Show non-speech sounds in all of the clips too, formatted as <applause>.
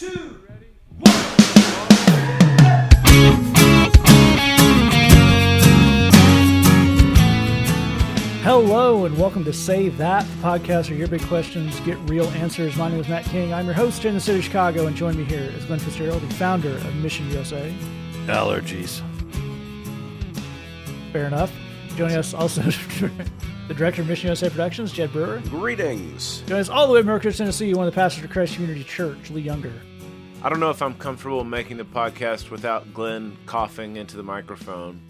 two, Hello and welcome to Save That the podcast where your big questions get real answers. My name is Matt King. I'm your host here in the city of Chicago, and join me here is Glenn Fitzgerald, the founder of Mission USA. Allergies. Fair enough. Joining us also <laughs> the director of Mission USA Productions, Jed Brewer. Greetings. Joining us all the way from Mercury, Tennessee, one of the pastors of Christ Community Church, Lee Younger. I don't know if I'm comfortable making the podcast without Glenn coughing into the microphone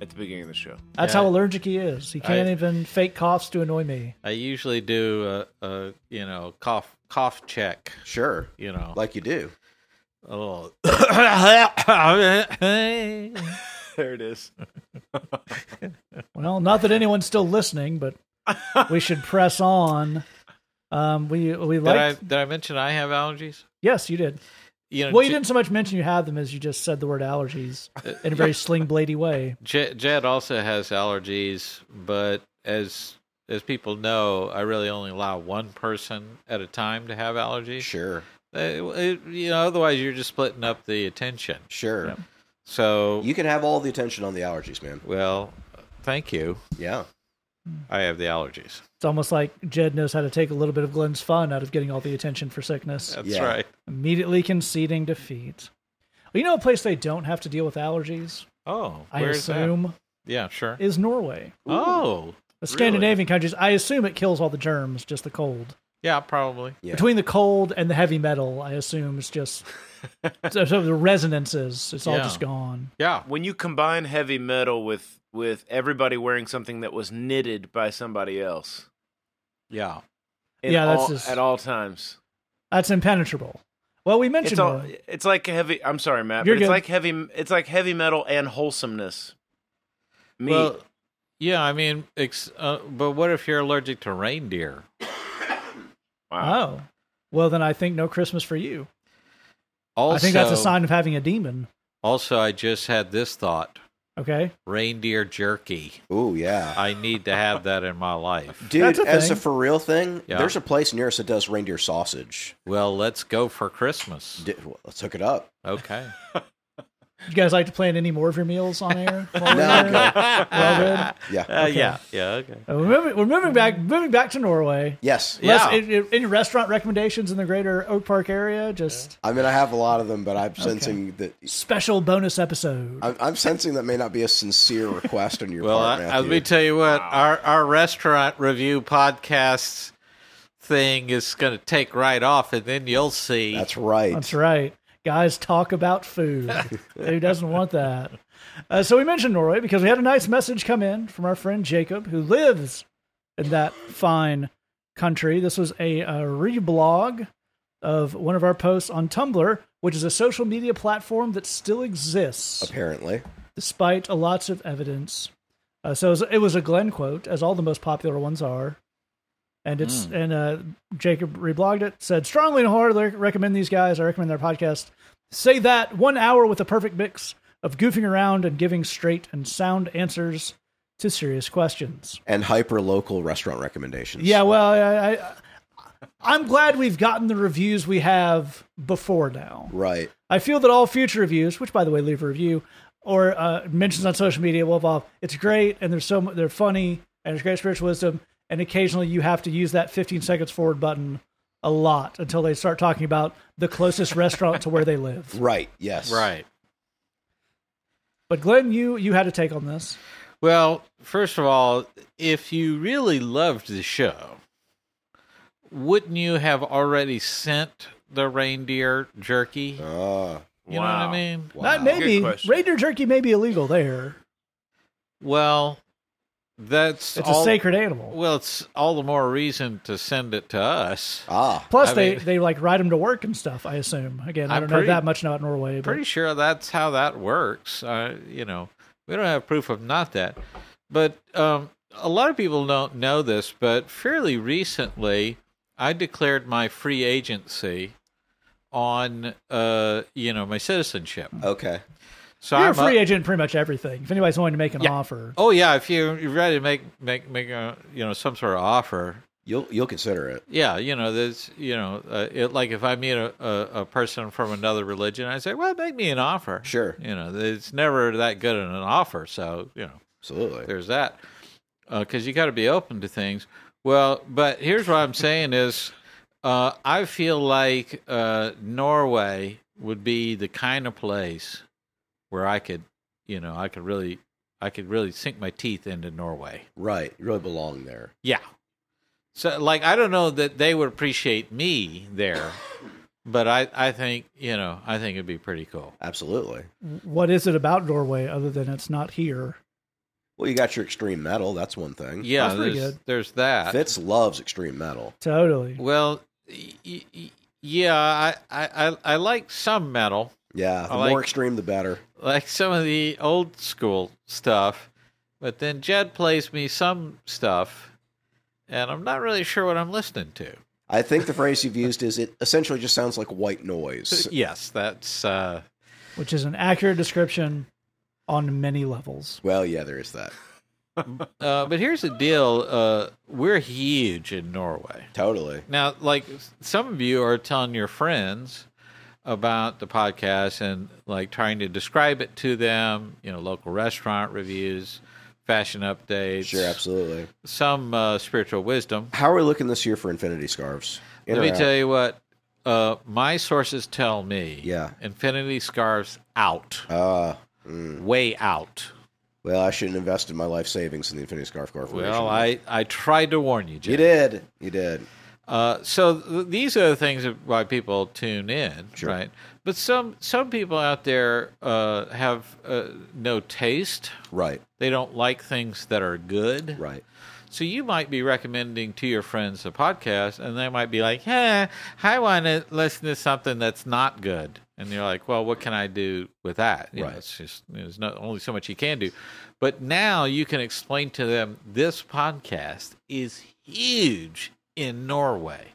at the beginning of the show. That's Yeah. how allergic he is. He can't I- even fake coughs to annoy me. I usually do a, a you know cough cough check. Sure. You know, Like you do. Oh. <coughs> There it is. <laughs> Well, not that anyone's still listening, but we should press on. Um, we we did I like. did I mention I have allergies? Yes, you did. You know, Well, you J- didn't so much mention you have them as you just said the word allergies in a very sling bladey way. J- Jed also has allergies, but as as people know, I really only allow one person at a time to have allergies. Sure. Uh, it- you know, otherwise you're just splitting up the attention. Sure. Yeah. So, You can have all the attention on the allergies, man. well, thank you. Yeah. I have the allergies. It's almost like Jed knows how to take a little bit of Glenn's fun out of getting all the attention for sickness, That's Yeah. right. immediately conceding defeat. Well, you know, a place they don't have to deal with allergies, Oh, I where's that? assume, Yeah, sure. is Norway. Oh, The Scandinavian countries, I assume it kills all the germs, just the cold. yeah, probably. Yeah. Between the cold and the heavy metal, I assume it's just <laughs> so, so the resonances. It's all just gone. Yeah, When you combine heavy metal with with everybody wearing something that was knitted by somebody else, yeah. in Yeah, that's all- just- at all times. That's impenetrable. Well, we It's mentioned all. It's like heavy. I'm sorry, Matt, You're but it's good. like heavy. It's like heavy metal and wholesomeness. Me. Well, yeah. I mean, ex- uh, but what if you're allergic to reindeer? <coughs> wow. Oh, well, then I think no Christmas for you. Also, I think that's a sign of having a demon. Also, I just had this thought: Okay. reindeer jerky. Ooh, yeah. I need to have that in my life. Dude, That's a as thing. a for real thing, Yeah. there's a place near us that does reindeer sausage. Well, let's go for Christmas. Di- well, let's hook it up. Okay. <laughs> You guys like to plan any more of your meals on air? <laughs> No, there? good. Well, good. Yeah. Uh, Okay. Yeah. Yeah. Okay. Uh, We're moving, we're moving back. Moving back to Norway. Yes. Yeah. Les, in- in- any restaurant recommendations in the greater Oak Park area? Just I mean, I have a lot of them, but I'm sensing that special bonus episode. I'm, I'm sensing that may not be a sincere request on your Well, part, I, Matthew. let me tell you what our our restaurant review podcast thing is going to take right off, and then you'll see. That's right. That's right. Guys talk about food. Who doesn't want that? Uh, so we mentioned Norway because we had a nice message come in from our friend Jacob, who lives in that fine country. This was a, a reblog of one of our posts on Tumblr, which is a social media platform that still exists Apparently. despite lots of evidence. Uh, so it was, it was a Glenn quote, as all the most popular ones are. And it's and uh, Jacob reblogged it. Said strongly and wholeheartedly recommend these guys. I recommend their podcast. Say that one hour with a perfect mix of goofing around and giving straight and sound answers to serious questions. And hyper local restaurant recommendations. Yeah, well, I, I, I'm glad we've gotten the reviews we have before now. Right. I feel that all future reviews, which by the way, leave a review or uh, mentions on social media will evolve. It's great, and they're so they're funny, and there's great spiritual wisdom. And occasionally, you have to use that 15 seconds forward button a lot until they start talking about the closest restaurant to where they live. <laughs> Right. Yes. right. But Glenn, you you had a take on this. Well, first of all, if you really loved the show, wouldn't you have already sent the reindeer jerky? Ah. You know what I mean? wow. Not maybe reindeer jerky may be illegal there. Well, that's It's all, a sacred animal. Well, it's all the more reason to send it to us. Ah. Plus, I they, mean- they like ride them to work and stuff. I assume. Again, I I'm don't know that much about Norway, but Pretty sure that's how that works. Uh, you know, we don't have proof of not that, but um, a lot of people don't know this. But fairly recently, I declared my free agency on, uh, you know, my citizenship. Okay. So you're I'm a free up- agent in pretty much everything. If anybody's willing to make an Yeah. offer, Oh yeah, if you you're ready to make make make a you know some sort of offer, You'll you'll consider it. Yeah, you know, there's, you know, uh, it, like if I meet a, a, a person from another religion, I say, well, make me an offer. Sure. You know, it's never that good an offer. So, you know, Absolutely. there's that. Because you got to be open to things. Well, but here's what I'm saying is uh, I feel like uh, Norway would be the kind of place where I could, you know, I could really, I could really sink my teeth into Norway. Right. You really belong there. Yeah. So, like, I don't know that they would appreciate me there, but I, I think, you know, I think it'd be pretty cool. Absolutely. What is it about Norway other than it's not here? Well, you got your extreme metal. That's one thing. Yeah, That's pretty there's, good. there's that. Fitz loves extreme metal. Totally. Well, y- y- y- yeah, I, I, I, I like some metal, Yeah. The I like- more extreme, the better. Like some of the old school stuff, but then Jed plays me some stuff, and I'm not really sure what I'm listening to. I think the phrase you've used is it essentially just sounds like white noise. <laughs> Yes, that's. Uh, Which is an accurate description on many levels. Well, yeah, there is that. <laughs> uh, but here's the deal: uh, we're huge in Norway. Totally. Now, like some of you are telling your friends about the podcast and like trying to describe it to them, you know, local restaurant reviews, fashion updates, Sure, absolutely. some uh, spiritual wisdom. How are we looking this year for Infinity Scarves? In Let me out? tell you what uh, my sources tell me. Yeah. Infinity Scarves out, Uh, mm. way out. well, I shouldn't invest in my life savings in the Infinity Scarf Corporation. Well, I, I tried to warn you, Jim. You did. You did. Uh, so th- these are the things that- why people tune in, Sure. right? But some some people out there uh, have uh, no taste. Right. They don't like things that are good. Right. So you might be recommending to your friends a podcast, and they might be like, "Hey, I want to listen to something that's not good." And you're like, "Well, what can I do with that?" You know, Right. it's just there's not only so much you can do. But now you can explain to them this podcast is huge in Norway,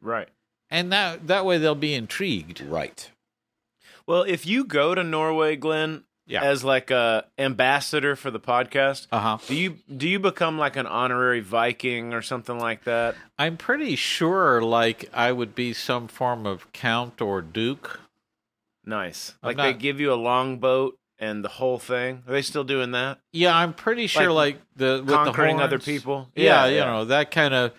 Right. and that that way they'll be intrigued. Right. Well, if you go to Norway, Glenn, Yeah. as like a ambassador for the podcast, Uh huh. do you do you become like an honorary Viking or something like that? I'm pretty sure, like I would be some form of count or duke. Nice. I'm Like they give you a longboat and the whole thing. Are they still doing that? Yeah, I'm pretty sure, like, the with Conquering the other people? Yeah, Yeah, you know that kind of.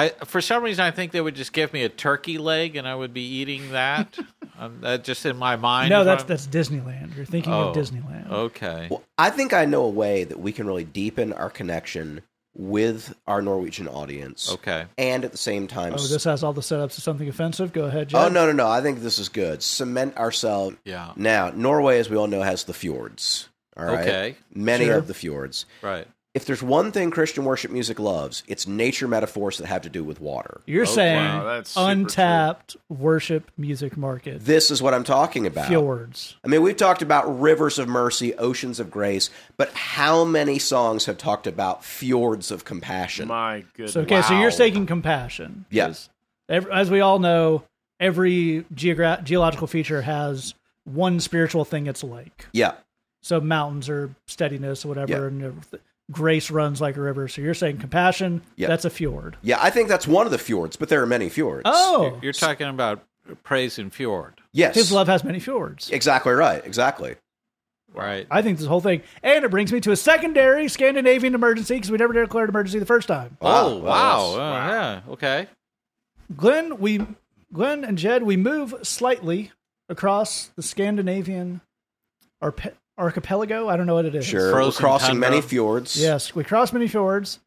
I for some reason I think they would just give me a turkey leg and I would be eating that. <laughs> um, that just in my mind. No, that's I'm- that's Disneyland. You're thinking Oh. of Disneyland. okay. Well, I think I know a way that we can really deepen our connection with our Norwegian audience, Okay. and at the same time, Oh, this has all the setups of something offensive. Go ahead, Jed. oh no, no, no! I think this is good. Cement ourselves. Yeah. Now, Norway, as we all know, has the fjords. All right, Okay. many Sure. of the fjords. Right. If there's one thing Christian worship music loves, it's nature metaphors that have to do with water. You're Oh, saying wow, that's super untapped worship music market. This is what I'm talking about. Fjords. I mean, we've talked about rivers of mercy, oceans of grace, but how many songs have talked about fjords of compassion? My goodness. So okay, so you're taking compassion. Yes. Every, as we all know, every geogra- geological feature has one spiritual thing it's like. Yeah, So mountains are steadiness or whatever, Yeah. and everyth- grace runs like a river. So you're saying compassion, Yeah. that's a fjord. yeah. I think that's one of the fjords, but there are many fjords. Oh, You're talking about praise and fjord, yes, his love has many fjords. Exactly right. Exactly. right? I think this whole thing, and it brings me to a secondary Scandinavian emergency because we never declared emergency the first time. oh Wow, wow. that's- Uh, yeah. Okay. Glenn, we, Glenn and Jed, we move slightly across the Scandinavian arpe- archipelago. I don't know what it is. Sure, we're crossing tundra. many fjords. Yes, we cross many fjords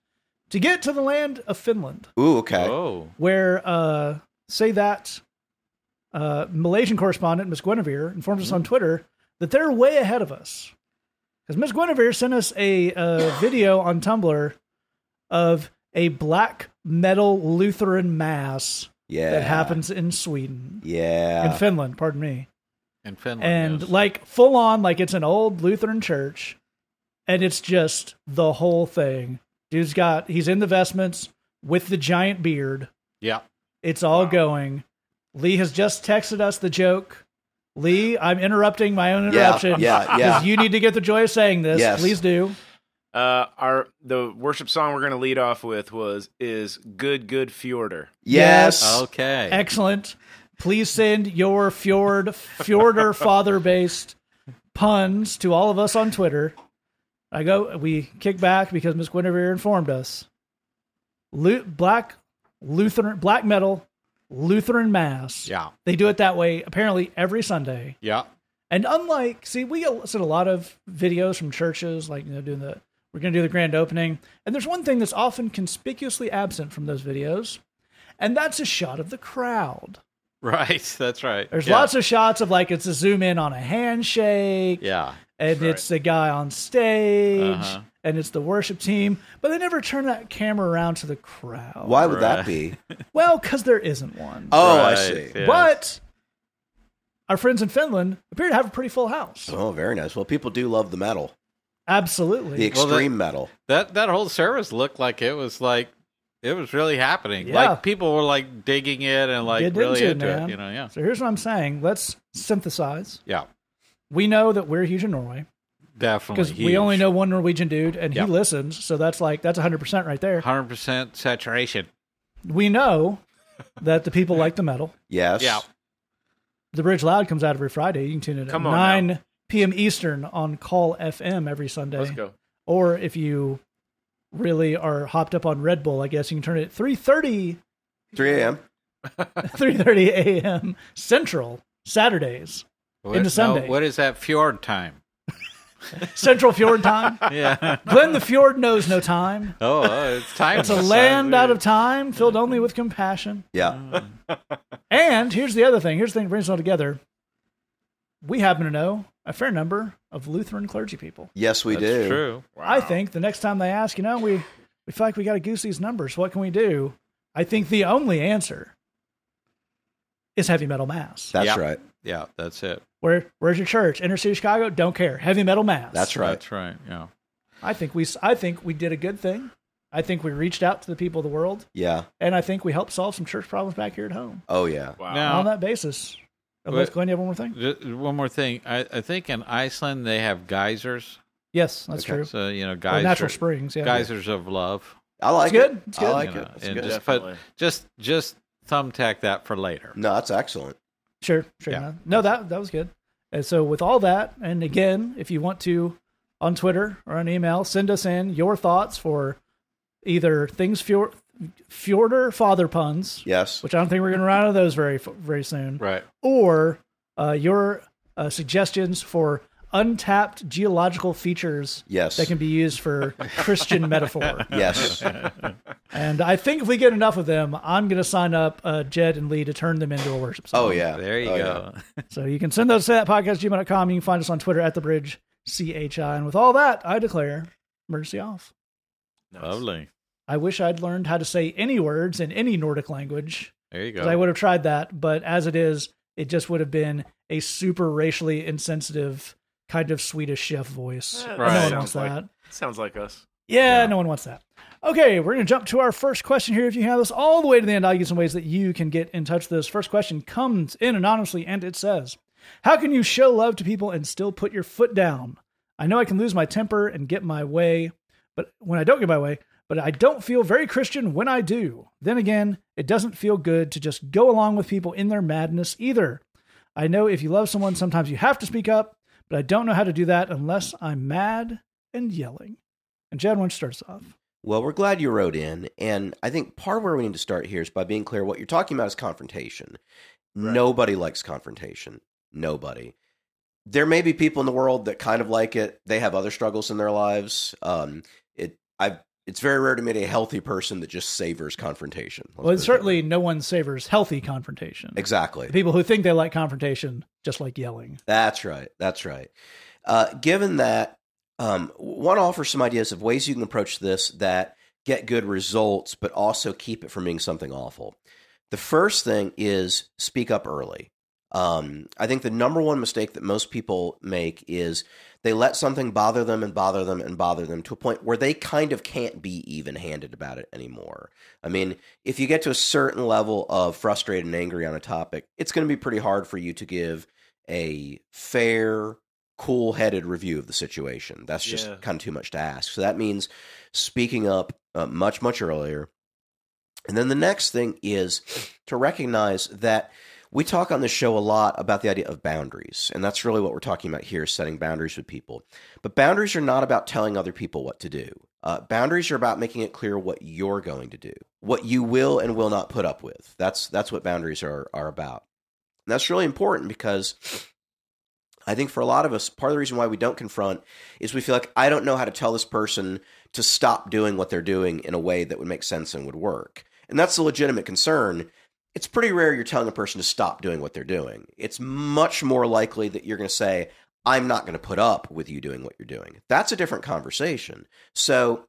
to get to the land of Finland, Ooh, okay. Oh. where uh, say that uh, Malaysian correspondent Miss Guinevere informs us on Twitter that they're way ahead of us. Because Miss Guinevere sent us a uh, <gasps> video on Tumblr of a black metal Lutheran mass Yeah. that happens in Sweden, Yeah. in Finland, pardon me. In Finland. and yes. like full on like it's an old lutheran church and it's just the whole thing dude's got he's in the vestments with the giant beard yeah. it's all going lee has just texted us the joke lee i'm interrupting my own interruption yeah, yeah. because you need to get the joy of saying this Yes. please do Uh, our the worship song we're going to lead off with was is "Good Good Fjorder." Yes. Okay. Excellent. Please send your fjord fjorder <laughs> father based puns to all of us on Twitter. I go. We kick back because Miss Guinevere informed us. Lu- black Lutheran black metal Lutheran mass. yeah. They do it that way apparently every Sunday. Yeah. And unlike, see, we get a lot of videos from churches, like you know, doing the we're going to do the grand opening, and there's one thing that's often conspicuously absent from those videos, and that's a shot of the crowd. <laughs> Right. That's right. There's yeah. lots of shots of like it's a zoom in on a handshake, Yeah. and it's the guy on stage, Uh-huh. and it's the worship team, but they never turn that camera around to the crowd. Why would that be? <laughs> Well, because there isn't one. Oh, I see. yeah. But our friends in Finland appear to have a pretty full house. Oh, very nice. Well, people do love the metal, Absolutely. the Well, extreme metal. That that whole service looked like it was like it was really happening. Yeah. Like people were like digging it and like Get really into it, into man. it. You know, yeah. So here's what I'm saying. Let's synthesize. Yeah. We know that we're huge in Norway Definitely. because we only know one Norwegian dude and Yeah. he listens. So that's like, that's 100% right there. hundred percent saturation. We know <laughs> that the people like the metal. Yes. Yeah. The Bridge Loud comes out every Friday. You can tune in Come at on 9 now. p.m. Eastern on Call FM every Sunday. Let's go. Or if you really are hopped up on Red Bull, I guess you can turn it at 3.30, 3 a.m. 3.30 <laughs> a.m. Central Saturdays. What, Into Sunday. no, what is that fjord time? <laughs> Central Fjord time. <laughs> Yeah. Glenn the Fjord knows no time. oh, uh, it's time. It's a land out of time, filled only with compassion. Yeah. And here's the other thing. Here's the thing that brings it all together. We happen to know a fair number of Lutheran clergy people. Yes, we That's do. true. I think the next time they ask, you know, we, we feel like we got to goose these numbers. What can we do? I think the only answer is heavy metal mass. That's Yeah. right. Yeah, that's it. Where where's your church? Inner city Chicago? Don't care. Heavy metal mass. That's right. That's right. Yeah. I think we I think we did a good thing. I think we reached out to the people of the world, Yeah. and I think we helped solve some church problems back here at home. Oh, yeah. Wow. Now- on that basis. Unless Wait. Glenn, you have one more thing? Ju- One more thing. I, I think in Iceland they have geysers. Yes, that's Okay. true. So you know, Or natural springs, yeah. geysers of love. I like It's it. good. It's I good. like you know, it. That's and good. just Definitely. put just just thumbtack that for later. No, that's excellent. Sure, sure. Yeah. No, no, that that was good. And so with all that, and again, if you want to on Twitter or on email, send us in your thoughts for either things fjord, fjorder father puns, Yes. which I don't think we're going to run out of those very very soon, Right. or uh, your uh, suggestions for untapped geological features Yes. that can be used for <laughs> Christian metaphor. yes. And I think if we get enough of them, I'm going to sign up uh, Jed and Lee to turn them into a worship song. Oh, yeah. There you Oh, go. So you can send those to that podcast gmail.com. You can find us on Twitter at the bridge CHI. And with all that, I declare mercy off. Nice. Lovely. I wish I'd learned how to say any words in any Nordic language There you because I would have tried that. But as it is, it just would have been a super racially insensitive kind of Swedish chef voice. Eh, And Right. No one sounds wants like- that. Sounds like us. Yeah, Yeah. no one wants that. Okay, we're going to jump to our first question here. If you have us all the way to the end, I'll give you some ways that you can get in touch with us. First question comes in anonymously, and it says, How can you show love to people and still put your foot down? I know I can lose my temper and get my way, but when I don't get my way, but I don't feel very Christian when I do. Then again, it doesn't feel good to just go along with people in their madness either. I know if you love someone, sometimes you have to speak up, but I don't know how to do that unless I'm mad and yelling. And Jed, why don't you start us off? Well, we're glad you wrote in. And I think part of where we need to start here is by being clear what you're talking about is confrontation. Right. Nobody likes confrontation. Nobody. There may be people in the world that kind of like it. They have other struggles in their lives. Um, it, I, it's very rare to meet a healthy person that just savors confrontation. Let's Well, certainly no one savors healthy confrontation. exactly. The people who think they like confrontation just like yelling. That's right. That's right. Uh, given that, um, want to offer some ideas of ways you can approach this that get good results, but also keep it from being something awful. The first thing is speak up early. Um, I think the number one mistake that most people make is they let something bother them and bother them and bother them to a point where they kind of can't be even handed about it anymore. I mean, if you get to a certain level of frustrated and angry on a topic, it's going to be pretty hard for you to give a fair, cool headed review of the situation. That's just Yeah. kind of too much to ask. So that means speaking up uh, much, much earlier. And then the next thing is to recognize that we talk on this show a lot about the idea of boundaries. And that's really what we're talking about here setting boundaries with people. But boundaries are not about telling other people what to do. Uh, boundaries are about making it clear what you're going to do, what you will and will not put up with. That's that's what boundaries are are about. And that's really important because I think for a lot of us, part of the reason why we don't confront is we feel like I don't know how to tell this person to stop doing what they're doing in a way that would make sense and would work. And that's a legitimate concern. It's pretty rare you're telling a person to stop doing what they're doing. It's much more likely that you're going to say, I'm not going to put up with you doing what you're doing. That's a different conversation. So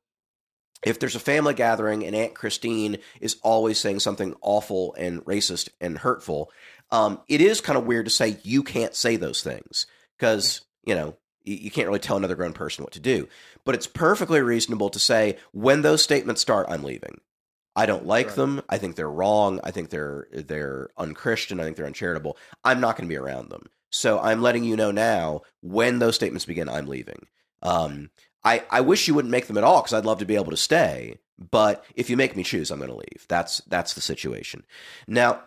if there's a family gathering and Aunt Christine is always saying something awful and racist and hurtful, um, it is kind of weird to say you can't say those things because, you know, you you can't really tell another grown person what to do. But it's perfectly reasonable to say when those statements start, I'm leaving. I don't like Right. them. I think they're wrong. I think they're they're unchristian. I think they're uncharitable. I'm not going to be around them. So I'm letting you know now when those statements begin. I'm leaving. Um, I I wish you wouldn't make them at all because I'd love to be able to stay. But if you make me choose, I'm going to leave. That's that's the situation. Now,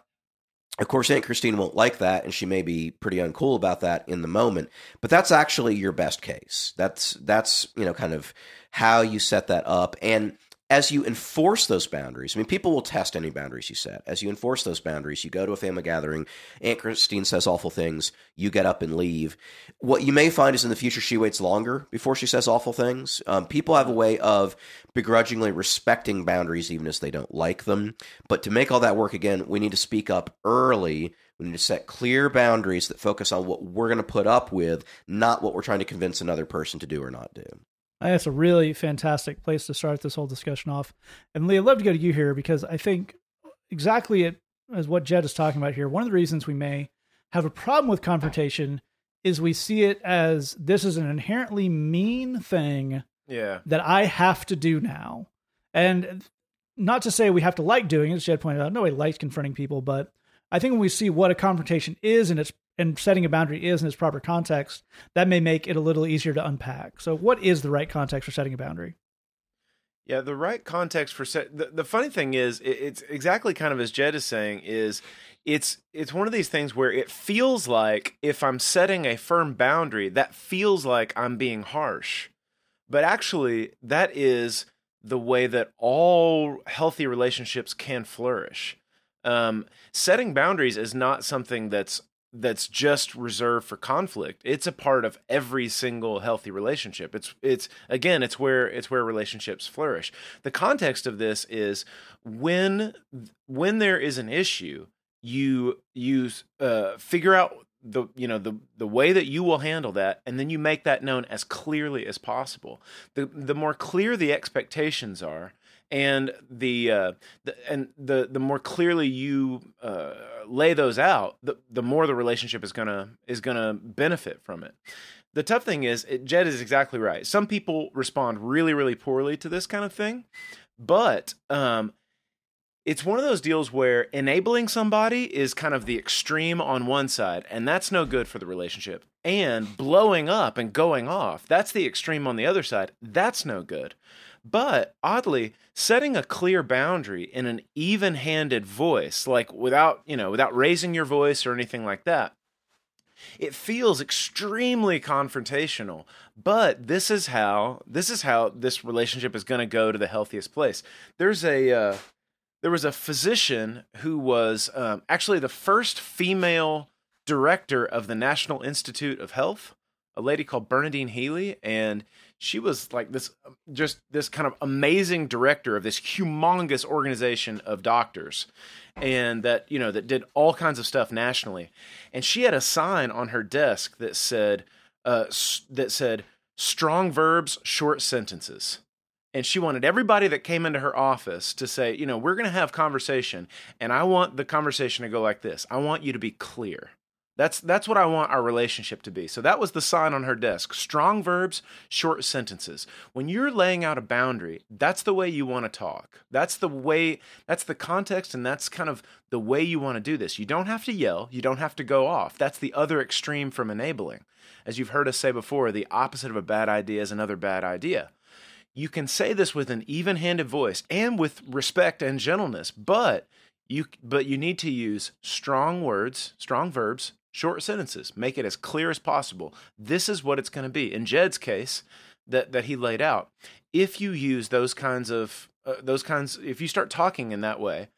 of course, Aunt Christine won't like that, and she may be pretty uncool about that in the moment. But that's actually your best case. That's that's you know kind of how you set that up, and as you enforce those boundaries, I mean, people will test any boundaries you set. As you enforce those boundaries, you go to a family gathering, Aunt Christine says awful things, you get up and leave. What you may find is in the future she waits longer before she says awful things. Um, people have a way of begrudgingly respecting boundaries even as they don't like them. But to make all that work again, we need to speak up early. We need to set clear boundaries that focus on what we're going to put up with, not what we're trying to convince another person to do or not do. Think that's a really fantastic place to start this whole discussion off. And Lee, I'd love to go to you here because I think exactly it, as what Jed is talking about here. One of the reasons we may have a problem with confrontation is we see it as this is an inherently mean thing Yeah. that I have to do now. And not to say we have to like doing it, as Jed pointed out, nobody likes confronting people, but I think when we see what a confrontation is and its and setting a boundary is in its proper context, that may make it a little easier to unpack. So what is the right context for setting a boundary? Yeah, the right context for set. The, the funny thing is, it, it's exactly kind of as Jed is saying. Is it's it's one of these things where it feels like if I'm setting a firm boundary, that feels like I'm being harsh, but actually that is the way that all healthy relationships can flourish. Um, setting boundaries is not something that's that's just reserved for conflict. It's a part of every single healthy relationship. It's it's again, it's where it's where relationships flourish. The context of this is when when there is an issue, you you uh, figure out the you know the the way that you will handle that and then you make that known as clearly as possible the the more clear the expectations are and the, uh, the and the the more clearly you uh, lay those out, the the more the relationship is gonna is gonna benefit from it. The tough thing is, it, Jed is exactly right. Some people respond really really poorly to this kind of thing, but um, it's one of those deals where enabling somebody is kind of the extreme on one side, and that's no good for the relationship. And blowing up and going off, that's the extreme on the other side. That's no good. But oddly, setting a clear boundary in an even-handed voice, like without, you know, without raising your voice or anything like that, it feels extremely confrontational. But this is how this is how this relationship is going to go to the healthiest place. There's a uh, there was a physician who was um, actually the first female director of the National Institute of Health, a lady called Bernadine Healy, and she was like this just this kind of amazing director of this humongous organization of doctors and that you know that did all kinds of stuff nationally. And she had a sign on her desk that said uh, that said strong verbs short sentences. And she wanted everybody that came into her office to say you know we're going to have conversation and i want the conversation to go like this. I want you to be clear That's that's what I want our relationship to be. So that was the sign on her desk. Strong verbs, short sentences. When you're laying out a boundary, that's the way you want to talk. That's the way that's the context and that's kind of the way you want to do this. You don't have to yell, you don't have to go off. That's the other extreme from enabling. As you've heard us say before, the opposite of a bad idea is another bad idea. You can say this with an even-handed voice and with respect and gentleness, but you but you need to use strong words, strong verbs, short sentences. Make it as clear as possible. This is what it's going to be. In Jed's case, that that he laid out, if you use those kinds of uh, those kinds, if you start talking in that way,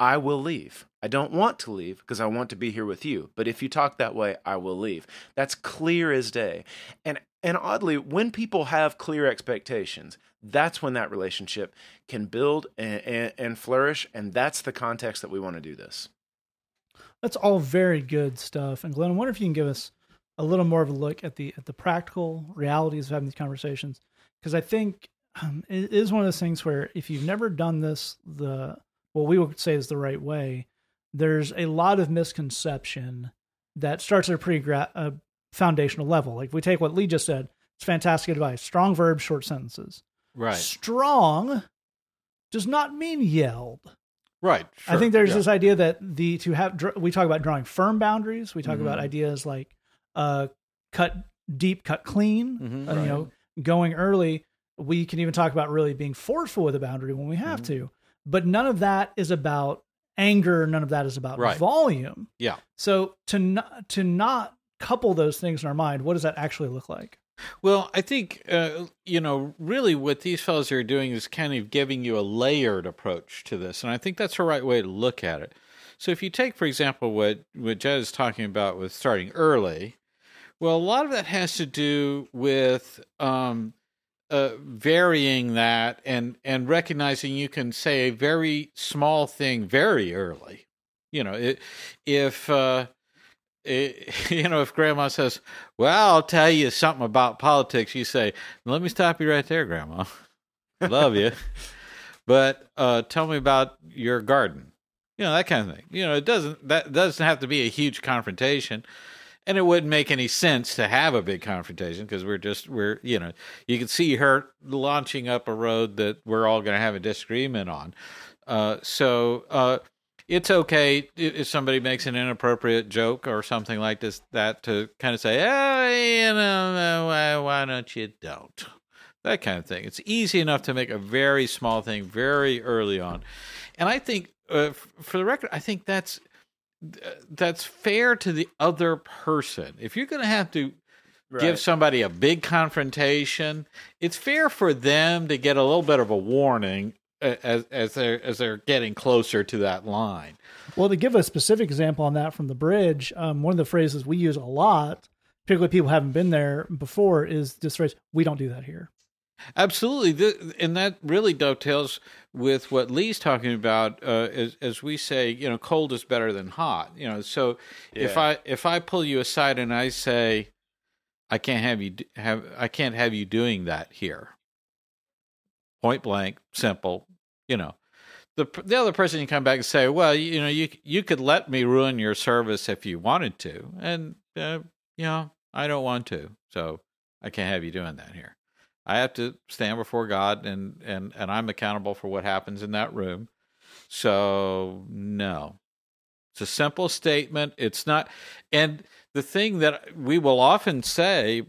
I will leave. I don't want to leave because I want to be here with you. But if you talk that way, I will leave. That's clear as day. And and oddly, when people have clear expectations, that's when that relationship can build and, and, and flourish. And that's the context that we want to do this. That's all very good stuff. And Glenn, I wonder if you can give us a little more of a look at the at the practical realities of having these conversations, because I think um, it is one of those things where if you've never done this the what we would say is the right way, there's a lot of misconception that starts at a pretty gra- a foundational level. Like if we take what Lee just said, it's fantastic advice. Strong verbs, short sentences. Right. Strong does not mean yelled. Right. I think there's yeah. this idea that the to have dr- we talk about drawing firm boundaries. We talk Mhm. about ideas like uh, cut deep, cut clean. Mhm, uh, You know, going early. We can even talk about really being forceful with a boundary when we have Mhm. to. But none of that is about anger. None of that is about Right. volume. Yeah. So to not to not couple those things in our mind, what does that actually look like? Well, I think uh, you know, really, what these fellows are doing is kind of giving you a layered approach to this, and I think that's the right way to look at it. So, if you take, for example, what what Jed is talking about with starting early, well, a lot of that has to do with um, uh, varying that and and recognizing you can say a very small thing very early. You know, it, if uh, it, <laughs> you know, if grandma says, Well, I'll tell you something about politics, you say, Let me stop you right there, grandma. Love you. <laughs> But uh, tell me about your garden. You know, that kind of thing. You know, it doesn't that doesn't have to be a huge confrontation. And it wouldn't make any sense to have a big confrontation because we're just we're you know you can see her launching up a road that we're all going to have a disagreement on. Uh, so uh, it's okay if somebody makes an inappropriate joke or something like this that to kind of say, oh, you know, why, why don't you don't that kind of thing. It's easy enough to make a very small thing very early on, and I think uh, for the record, I think that's uh, that's fair to the other person. If you're going to have to give somebody a big confrontation, it's fair for them to get a little bit of a warning uh, as as they're as they're getting closer to that line. Well, to give a specific example on that from the bridge, um, one of the phrases we use a lot, particularly people who haven't been there before, is this phrase, we don't do that here. Absolutely, Th- and that really dovetails with what Lee's talking about. Uh, as, as we say, you know, cold is better than hot. You know, so if I if I pull you aside and I say, I can't have you have I can't have you doing that here. Point blank, simple. You know, the the other person can come back and say, well, you know, you you could let me ruin your service if you wanted to, and uh, you know, I don't want to, so I can't have you doing that here. I have to stand before God and and and I'm accountable for what happens in that room. So no. It's a simple statement. It's not and the thing that we will often say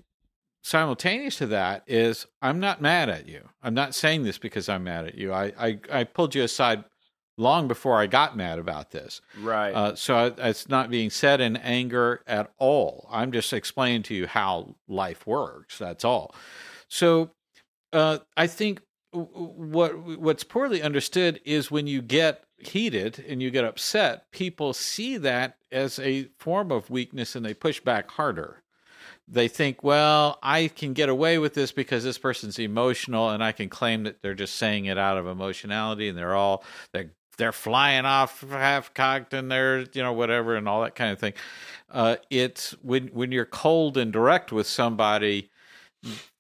simultaneous to that is I'm not mad at you. I'm not saying this because I'm mad at you. I I, I pulled you aside long before I got mad about this. Right. Uh, so I, it's not being said in anger at all. I'm just explaining to you how life works. That's all. So uh, I think what what's poorly understood is when you get heated and you get upset, people see that as a form of weakness and they push back harder. They think, well, I can get away with this because this person's emotional, and I can claim that they're just saying it out of emotionality, and they're all they're they're flying off half cocked and they're you know whatever and all that kind of thing. Uh, it's when when you're cold and direct with somebody,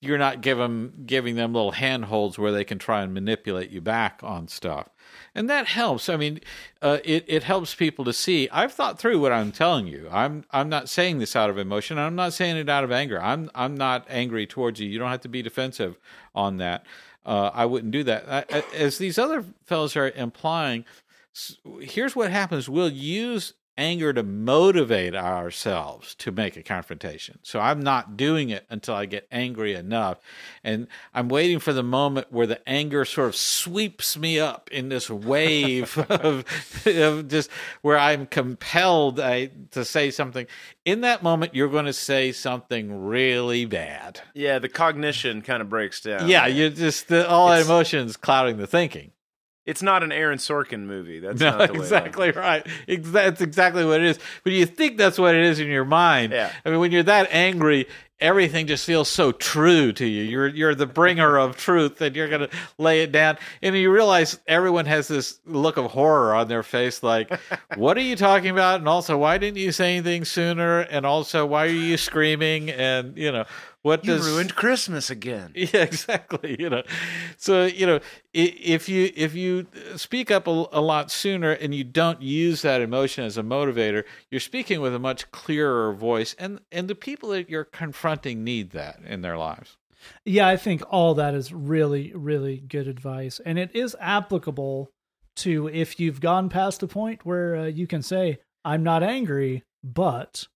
you're not giving giving them little handholds where they can try and manipulate you back on stuff. And that helps. I mean uh, it, it helps people to see. I've thought through what i'm telling you. I'm i'm not saying this out of emotion. I'm not saying it out of anger. I'm i'm not angry towards you. You don't have to be defensive on that. Uh, i wouldn't do that. I, as these other fellows are implying here's what happens. We'll use anger to motivate ourselves to make a confrontation. So I'm not doing it until I get angry enough. And I'm waiting for the moment where the anger sort of sweeps me up in this wave <laughs> of, of, just where I'm compelled I, to say something. In that moment, you're going to say something really bad. Yeah, the cognition kind of breaks down. Yeah, you're just the, all emotions clouding the thinking. It's not an Aaron Sorkin movie. That's no, <laughs> exactly right. That's exactly what it is. But you think that's what it is in your mind. Yeah. I mean, when you're that angry, everything just feels so true to you. You're you're the bringer of truth, and you're going to lay it down. And you realize everyone has this look of horror on their face, like, <laughs> "What are you talking about?" And also, why didn't you say anything sooner? And also, why are you screaming? And you know, what you does ruined Christmas again? <laughs> Yeah, exactly. You know, so you know if you if you speak up a, a, lot sooner and you don't use that emotion as a motivator, you're speaking with a much clearer voice, and and the people that you're confronting need that in their lives. Yeah, I think all that is really really good advice, and it is applicable to if you've gone past the point where uh, you can say, "I'm not angry," but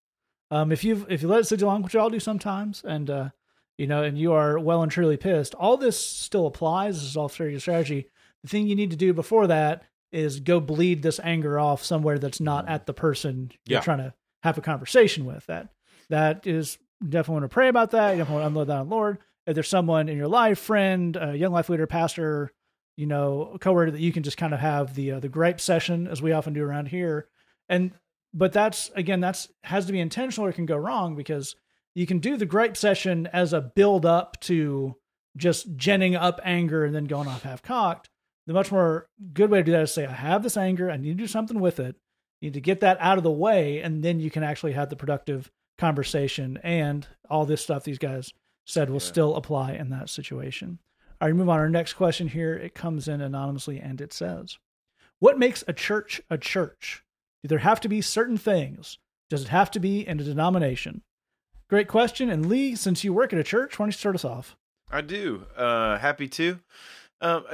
um, if you if you let it sit long, which I'll do sometimes, and uh, you know, and you are well and truly pissed, all this still applies. This is all your strategy. The thing you need to do before that is go bleed this anger off somewhere that's not at the person you're trying to have a conversation with. That that is definitely want to pray about that. You definitely want to unload that on Lord. If there's someone in your life, friend, uh, young life leader, pastor, you know, coworker that you can just kind of have the uh, the gripe session, as we often do around here, and but that's again that's has to be intentional or it can go wrong because you can do the gripe session as a build up to just genning up anger and then going off half cocked the much more good way to do that is say i have this anger. I need to do something with it. You need to get that out of the way and then you can actually have the productive conversation and all this stuff these guys said will yeah. still apply in that situation. All right move on. Our next question here it comes in anonymously and it says what makes a church a church do there have to be certain things? Does it have to be in a denomination? Great question. And Lee, since you work at a church, why don't you start us off? I do. Uh, happy to. Um,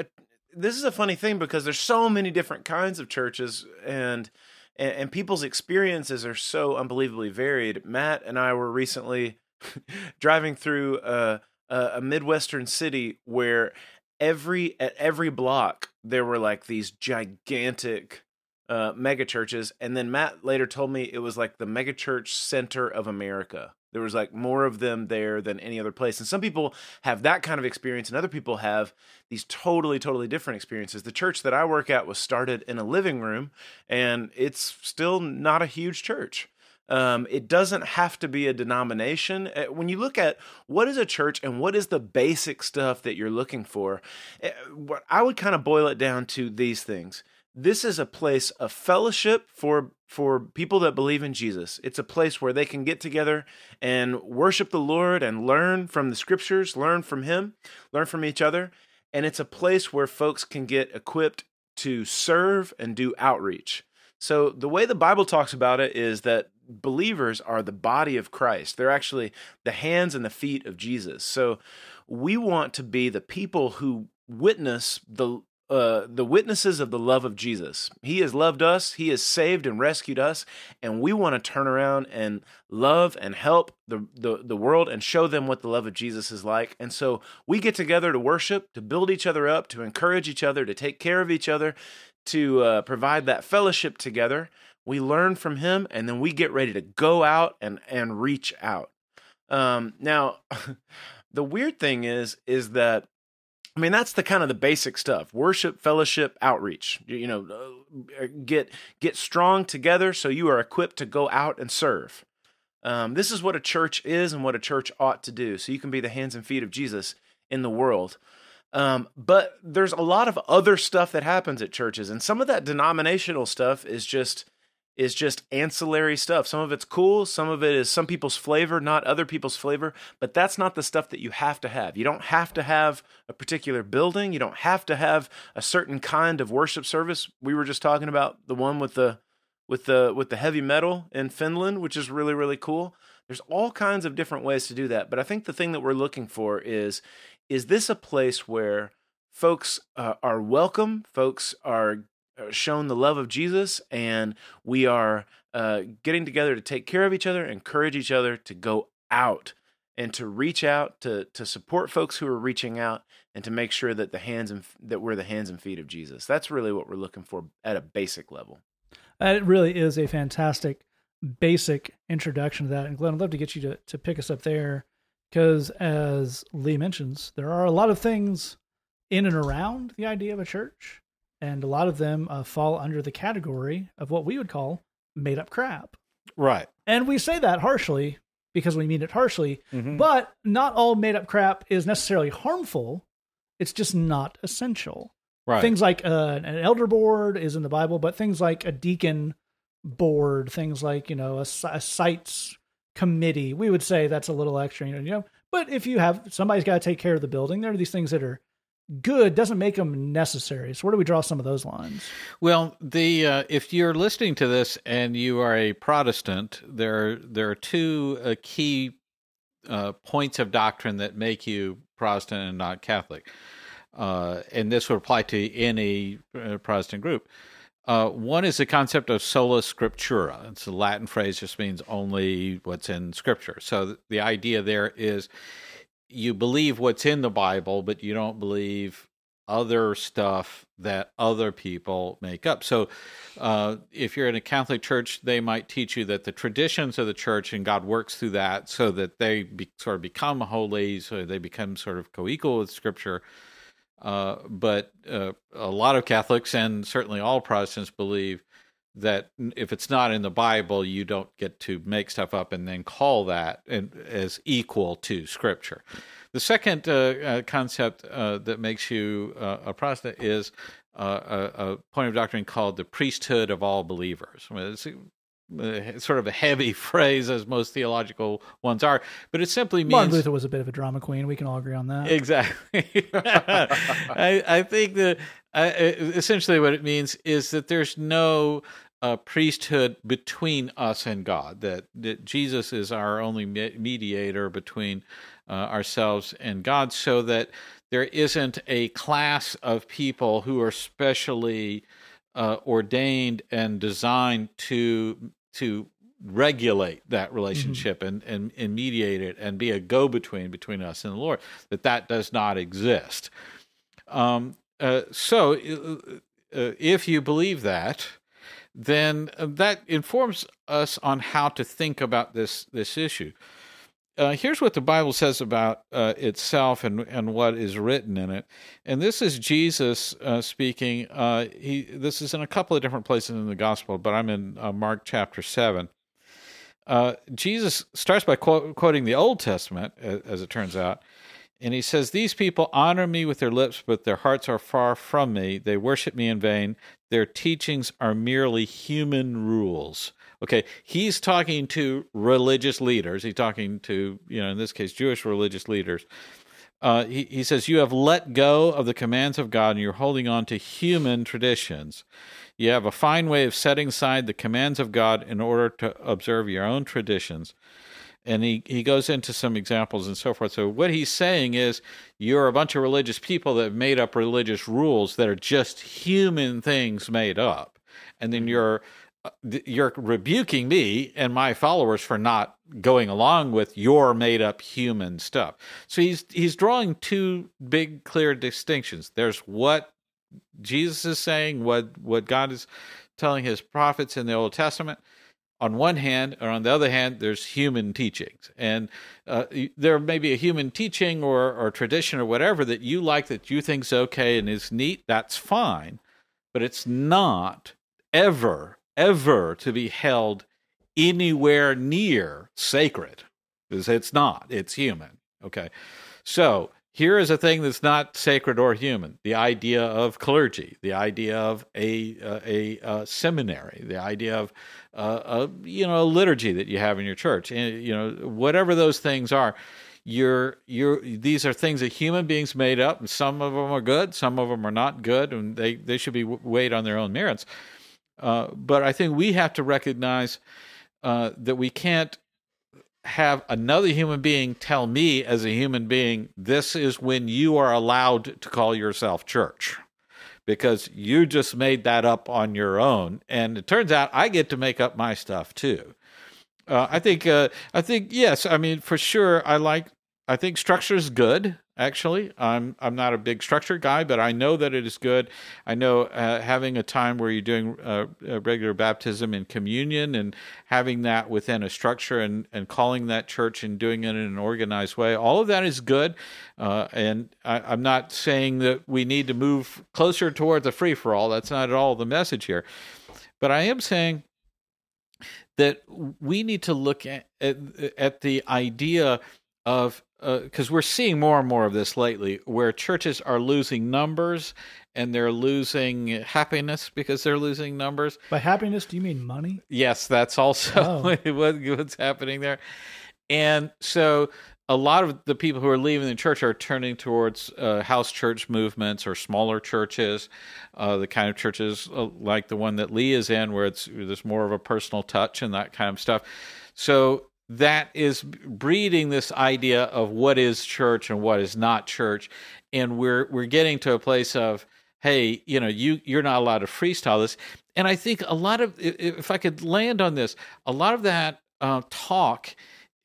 this is a funny thing because there's so many different kinds of churches and, and, and people's experiences are so unbelievably varied. Matt and I were recently <laughs> driving through a, a midwestern city where every at every block there were like these gigantic uh, mega churches. And then Matt later told me it was like the mega church center of America. There was like more of them there than any other place. And some people have that kind of experience, and other people have these totally, totally different experiences. The church that I work at was started in a living room, and it's still not a huge church. Um, it doesn't have to be a denomination. Uh, when you look at what is a church and what is the basic stuff that you're looking for, eh, I would kind of boil it down to these things this is a place of fellowship for for people that believe in Jesus. It's a place where they can get together and worship the Lord and learn from the scriptures, learn from him, learn from each other, and it's a place where folks can get equipped to serve and do outreach. So the way the Bible talks about it is that believers are the body of Christ. They're actually the hands and the feet of Jesus. So we want to be the people who witness the uh, the witnesses of the love of Jesus. He has loved us, He has saved and rescued us, and we want to turn around and love and help the, the, the world and show them what the love of Jesus is like. And so we get together to worship, to build each other up, to encourage each other, to take care of each other, to uh, provide that fellowship together. We learn from Him, and then we get ready to go out and, and reach out. Um, now, <laughs> the weird thing is, is that I mean, that's the kind of the basic stuff: worship, fellowship, outreach. You know, uh, get get strong together so you are equipped to go out and serve. Um, this is what a church is and what a church ought to do. So you can be the hands and feet of Jesus in the world. Um, but there's a lot of other stuff that happens at churches, and some of that denominational stuff is just is just ancillary stuff. Some of it's cool, some of it is some people's flavor, not other people's flavor, but that's not the stuff that you have to have. You don't have to have a particular building, you don't have to have a certain kind of worship service. We were just talking about the one with the with the with the heavy metal in Finland, which is really really cool. There's all kinds of different ways to do that, but I think the thing that we're looking for is is this a place where folks uh, are welcome, folks are shown the love of Jesus, and we are uh, getting together to take care of each other, encourage each other to go out and to reach out to to support folks who are reaching out, and to make sure that the hands and that we're the hands and feet of Jesus. That's really what we're looking for at a basic level. It really is a fantastic basic introduction to that. And Glenn, I'd love to get you to, to pick us up there because, as Lee mentions, there are a lot of things in and around the idea of a church, and a lot of them uh, fall under the category of what we would call made up crap. Right. And we say that harshly because we mean it harshly, Mhm. but not all made up crap is necessarily harmful. It's just not essential. Right. Things like uh, an elder board is in the Bible, but things like a deacon board, things like you know a, a sites committee, we would say that's a little extra, you know. You know, but if you have somebody's got to take care of the building, there are these things that are good doesn't make them necessary. So where do we draw some of those lines? Well, the uh, if you're listening to this and you are a Protestant, there there are two uh, key uh, points of doctrine that make you Protestant and not Catholic, uh, and this would apply to any uh, Protestant group. Uh, one is the concept of sola scriptura. It's a Latin phrase, just means only what's in Scripture. So th- the idea there is you believe what's in the Bible, but you don't believe other stuff that other people make up. So, uh, if you're in a Catholic church, they might teach you that the traditions of the church and God works through that so that they be, sort of become holy, so they become sort of co equal with Scripture. Uh, but uh, a lot of Catholics and certainly all Protestants believe that if it's not in the Bible, you don't get to make stuff up and then call that as equal to Scripture. The second uh, uh, concept uh, that makes you uh, a Protestant is uh, a, a point of doctrine called the priesthood of all believers. I mean, it's, uh, sort of a heavy <laughs> phrase, as most theological ones are, but it simply means Martin Luther was a bit of a drama queen. We can all agree on that. Exactly. <laughs> I, I think that uh, essentially what it means is that there's no uh, priesthood between us and God. That that Jesus is our only mediator between uh, ourselves and God, so that there isn't a class of people who are specially uh, ordained and designed to to regulate that relationship and, and and mediate it and be a go between between us and the Lord. That that does not exist. Um, uh, so, uh, uh, if you believe that, then uh, that informs us on how to think about this this issue. Uh, here's what the Bible says about uh, itself and and what is written in it, and this is Jesus uh, speaking. Uh, he this is in a couple of different places in the Gospel, but I'm in uh, Mark chapter seven. Jesus starts by quoting the Old Testament, as it turns out, and he says, These people honor me with their lips, but their hearts are far from me. They worship me in vain. Their teachings are merely human rules. Okay, he's talking to religious leaders. He's talking to, you know, in this case, Jewish religious leaders. Uh, he, he says, You have let go of the commands of God and you're holding on to human traditions. You have a fine way of setting aside the commands of God in order to observe your own traditions and he, he goes into some examples and so forth. So what he's saying is you're a bunch of religious people that have made up religious rules that are just human things made up, and then you're uh, you're rebuking me and my followers for not going along with your made up human stuff. So he's he's drawing two big clear distinctions. There's what Jesus is saying, what what God is telling his prophets in the Old Testament, on one hand, or on the other hand, there's human teachings. And uh, there may be a human teaching or, or tradition or whatever that you like that you think's okay and is neat. That's fine. But it's not ever, ever to be held anywhere near sacred. It's not, it's human. Okay. So here is a thing that's not sacred or human. The idea of clergy the idea of a uh, a, a seminary the idea of uh, a you know a liturgy that you have in your church. And you know whatever those things are you're you're these are things that human beings made up and some of them are good some of them are not good and they they should be weighed on their own merits. Uh, but i think we have to recognize uh, that we can't have another human being tell me as a human being, this is when you are allowed to call yourself church because you just made that up on your own. And it turns out I get to make up my stuff too. Uh, I think, uh, I think, yes, I mean, for sure, I like, I think structure is good actually. I'm I'm not a big structure guy, but I know that it is good. I know uh, having a time where you're doing uh, regular baptism and communion and having that within a structure and, and calling that church and doing it in an organized way, all of that is good. Uh, and I, am not saying that we need to move closer towards a free for all. That's not at all the message here. But I am saying that we need to look at, at, at the idea of because uh, we're seeing more and more of this lately, where churches are losing numbers and they're losing happiness because they're losing numbers. By happiness, do you mean money? Yes, that's also oh. <laughs> what, what's happening there. And so a lot of the people who are leaving the church are turning towards uh, house church movements or smaller churches, uh, the kind of churches uh, like the one that Lee is in, where it's there's more of a personal touch and that kind of stuff. So that is breeding this idea of what is church and what is not church. And we're we're getting to a place of hey you know you you're not allowed to freestyle this. And i think a lot of if i could land on this a lot of that uh, talk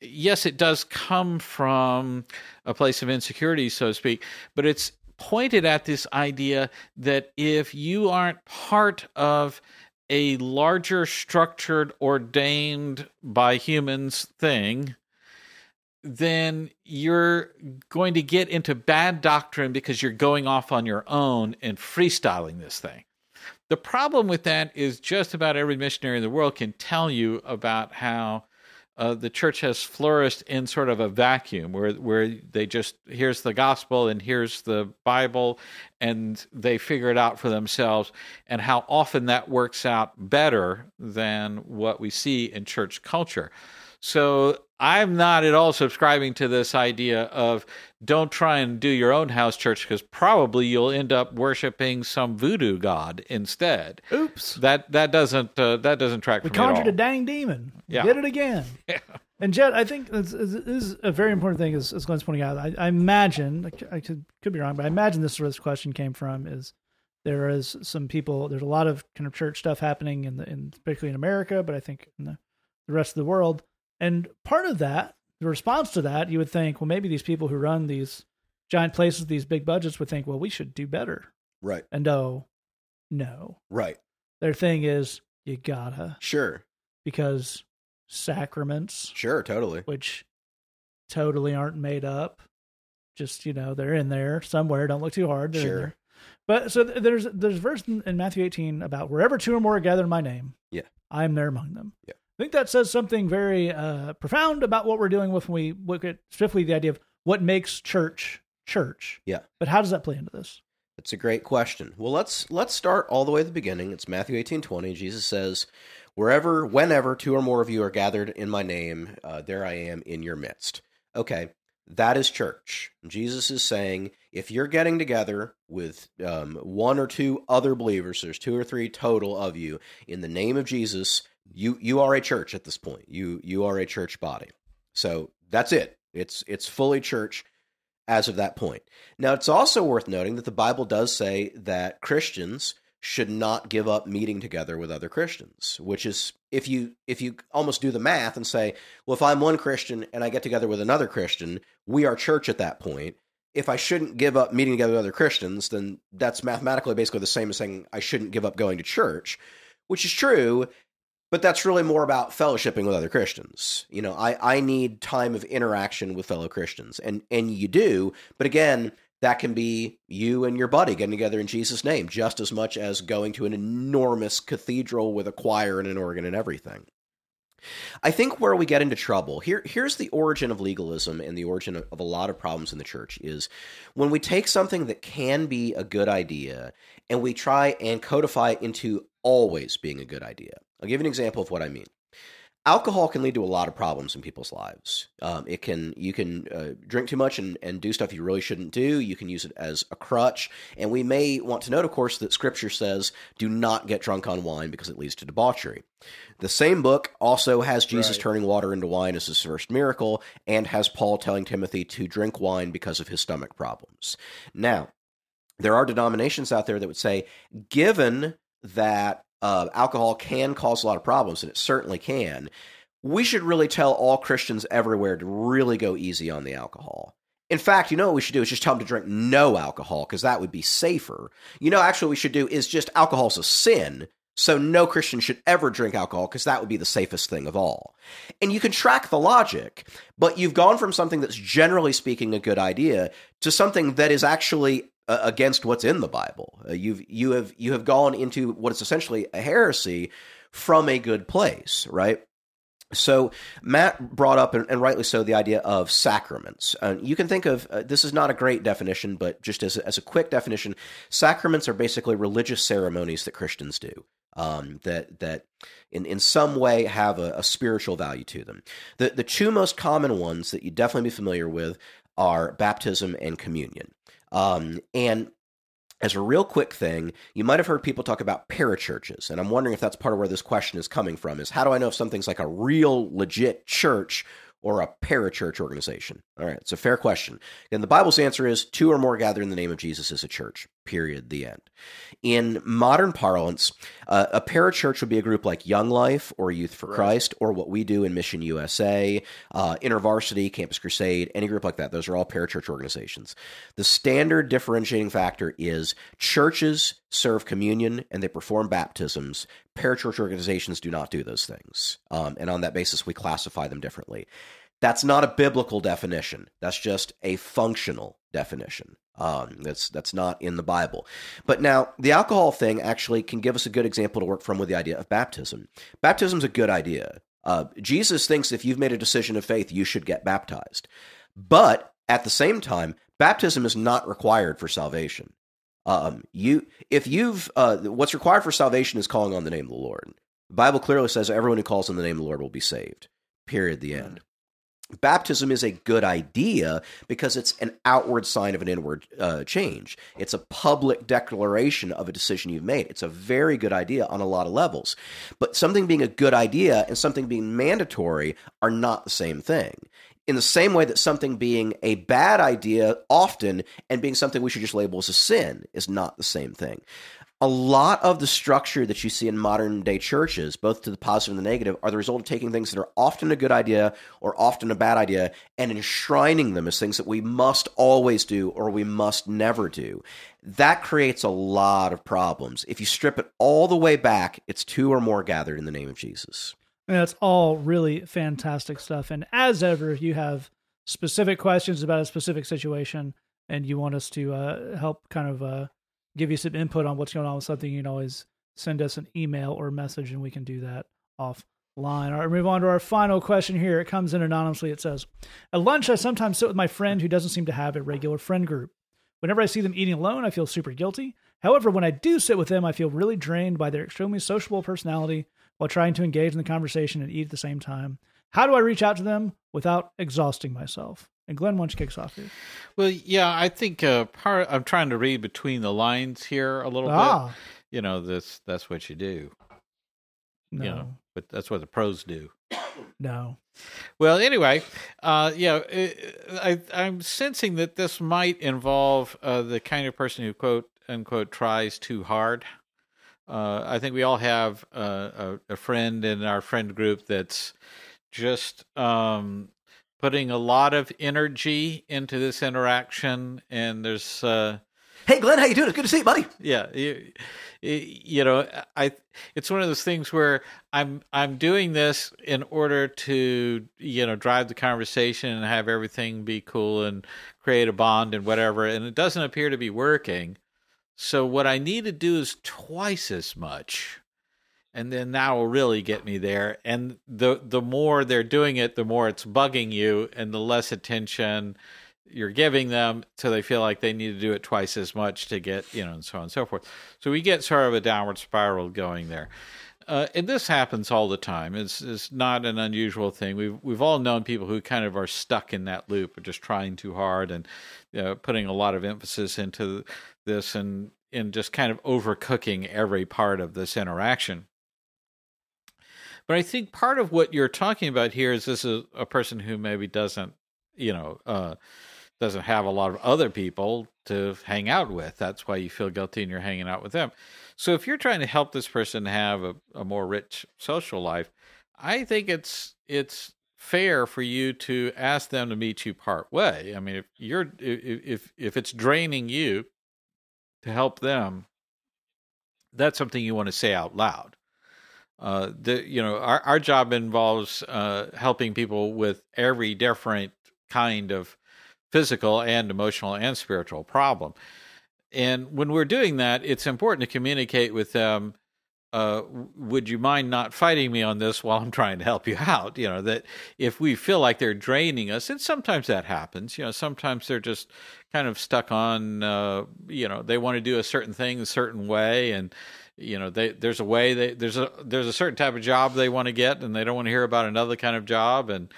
yes it does come from a place of insecurity so to speak but it's pointed at this idea that if you aren't part of a larger structured ordained by humans thing then you're going to get into bad doctrine because you're going off on your own and freestyling this thing. The problem with that is just about every missionary in the world can tell you about how uh, the church has flourished in sort of a vacuum where where they just here's the gospel and here's the Bible and they figure it out for themselves and how often that works out better than what we see in church culture. So I'm not at all subscribing to this idea of don't try and do your own house church because probably you'll end up worshiping some voodoo god instead. Oops. That that doesn't uh, that doesn't track. We conjured a dang demon. Yeah. Did it again. <laughs> Yeah. And Jed, I think this, is a very important thing. As, as Glenn's pointing out, I, I imagine I could could be wrong, but I imagine this is where this question came from. Is there is some people? There's a lot of kind of church stuff happening in the in particularly in America, but I think in the, the rest of the world and part of that, the response to that, you would think, well, maybe these people who run these giant places, these big budgets, would think, well, we should do better. Right. And oh, no. Right. Their thing is, you gotta. Sure. Because sacraments. Sure, totally. Which totally aren't made up. Just, you know, they're in there somewhere. Don't look too hard. They're sure. But so there's there's a verse in, in Matthew 18 about wherever two or more are gathered in my name, yeah, I am there among them. Yeah. I think that says something very uh, profound about what we're dealing with when we look at specifically the idea of what makes church church. Yeah. But how does that play into this? That's a great question. Well, let's let's start all the way at the beginning. It's Matthew eighteen twenty. Jesus says, "Wherever, whenever two or more of you are gathered in my name, uh, there I am in your midst." Okay, that is church. Jesus is saying, if you're getting together with um, one or two other believers, there's two or three total of you in the name of Jesus you you are a church at this point. You you are a church body. So that's it. It's it's fully church as of that point. Now it's also worth noting that the Bible does say that Christians should not give up meeting together with other Christians, which is if you if you almost do the math and say, well if I'm one Christian and I get together with another Christian, we are church at that point. If I shouldn't give up meeting together with other Christians, then that's mathematically basically the same as saying I shouldn't give up going to church, which is true but that's really more about fellowshipping with other Christians. You know, I, I need time of interaction with fellow Christians, and and you do. But again, that can be you and your buddy getting together in Jesus' name, just as much as going to an enormous cathedral with a choir and an organ and everything. I think where we get into trouble here here's the origin of legalism and the origin of, of a lot of problems in the church is when we take something that can be a good idea and we try and codify it into always being a good idea. I'll give you an example of what I mean alcohol can lead to a lot of problems in people's lives. Um, it can you can uh, drink too much and, and do stuff you really shouldn't do. You can use it as a crutch, and we may want to note, of course, that Scripture says, "Do not get drunk on wine because it leads to debauchery." The same book also has Jesus right. turning water into wine as his first miracle, and has Paul telling Timothy to drink wine because of his stomach problems. Now, there are denominations out there that would say, given that uh, alcohol can cause a lot of problems, and it certainly can. We should really tell all Christians everywhere to really go easy on the alcohol. In fact, you know what we should do is just tell them to drink no alcohol because that would be safer. You know, actually, we should do is just alcohol's a sin, so no Christian should ever drink alcohol because that would be the safest thing of all. And you can track the logic, but you've gone from something that's generally speaking a good idea to something that is actually against what's in the Bible. Uh, you've you have you have gone into what is essentially a heresy from a good place, right? So Matt brought up, and, and rightly so, the idea of sacraments. Uh, you can think of uh, this is not a great definition, but just as as a quick definition, sacraments are basically religious ceremonies that Christians do. Um, that that in, in some way have a, a spiritual value to them. The the two most common ones that you definitely be familiar with are baptism and communion. Um, and as a real quick thing, you might have heard people talk about parachurches, and I'm wondering if that's part of where this question is coming from. Is how do I know if something's like a real legit church or a parachurch organization? All right, it's a fair question. And the Bible's answer is two or more gather in the name of Jesus is a church. Period. The end. In modern parlance, uh, a parachurch would be a group like Young Life or Youth for right. Christ or what we do in Mission USA, uh, InterVarsity, Campus Crusade, any group like that. Those are all parachurch organizations. The standard differentiating factor is churches serve communion and they perform baptisms. Parachurch organizations do not do those things. Um, and on that basis, we classify them differently. That's not a biblical definition. That's just a functional definition. Um, that's that's not in the Bible. But now the alcohol thing actually can give us a good example to work from with the idea of baptism. Baptism's a good idea. Uh, Jesus thinks if you've made a decision of faith, you should get baptized. But at the same time, baptism is not required for salvation. Um, you if you've uh, what's required for salvation is calling on the name of the Lord. The Bible clearly says everyone who calls on the name of the Lord will be saved. Period. The end. Baptism is a good idea because it's an outward sign of an inward uh, change. It's a public declaration of a decision you've made. It's a very good idea on a lot of levels. But something being a good idea and something being mandatory are not the same thing. In the same way that something being a bad idea often and being something we should just label as a sin is not the same thing a lot of the structure that you see in modern day churches, both to the positive and the negative, are the result of taking things that are often a good idea or often a bad idea and enshrining them as things that we must always do or we must never do. That creates a lot of problems. If you strip it all the way back, it's two or more gathered in the name of Jesus. And that's all really fantastic stuff. And as ever, if you have specific questions about a specific situation and you want us to uh, help kind of uh, give you some input on what's going on with something, you can always send us an email or message and we can do that offline. All right, move on to our final question here. It comes in anonymously. It says, At lunch, I sometimes sit with my friend who doesn't seem to have a regular friend group. Whenever I see them eating alone, I feel super guilty. However, when I do sit with them, I feel really drained by their extremely sociable personality while trying to engage in the conversation and eat at the same time. How do I reach out to them without exhausting myself? And Glenn, why don't you kick us off here? Well, yeah, I think uh, part. I'm trying to read between the lines here a little ah. bit. You know, this that's what you do. No. You know, but that's what the pros do. No. Well, anyway, uh, yeah, I, I'm sensing that this might involve uh, the kind of person who quote unquote tries too hard. Uh, I think we all have a, a, friend in our friend group that's just um, putting a lot of energy into this interaction, and there's. Uh, hey, Glenn, how you doing? It's good to see you, buddy. Yeah, you, you know, I. It's one of those things where I'm I'm doing this in order to you know drive the conversation and have everything be cool and create a bond and whatever, and it doesn't appear to be working. So what I need to do is twice as much and then that will really get me there. And the the more they're doing it, the more it's bugging you, and the less attention you're giving them, so they feel like they need to do it twice as much to get you know, and so on and so forth. So we get sort of a downward spiral going there. Uh, and this happens all the time. It's, it's not an unusual thing. We've we've all known people who kind of are stuck in that loop of just trying too hard and you know, putting a lot of emphasis into this and and just kind of overcooking every part of this interaction. But I think part of what you're talking about here is this is a person who maybe doesn't, you know, uh, doesn't have a lot of other people to hang out with. That's why you feel guilty and you're hanging out with them. So if you're trying to help this person have a, a more rich social life, I think it's it's fair for you to ask them to meet you part way. I mean, if you're if if it's draining you to help them, that's something you want to say out loud. Uh, the you know our our job involves uh, helping people with every different kind of physical and emotional and spiritual problem. And when we're doing that, it's important to communicate with them. Uh, would you mind not fighting me on this while I'm trying to help you out? You know, that if we feel like they're draining us, and sometimes that happens, you know, sometimes they're just kind of stuck on, uh, you know, they want to do a certain thing a certain way. And, you know, they, there's a way they, there's a, there's a certain type of job they want to get and they don't want to hear about another kind of job. And,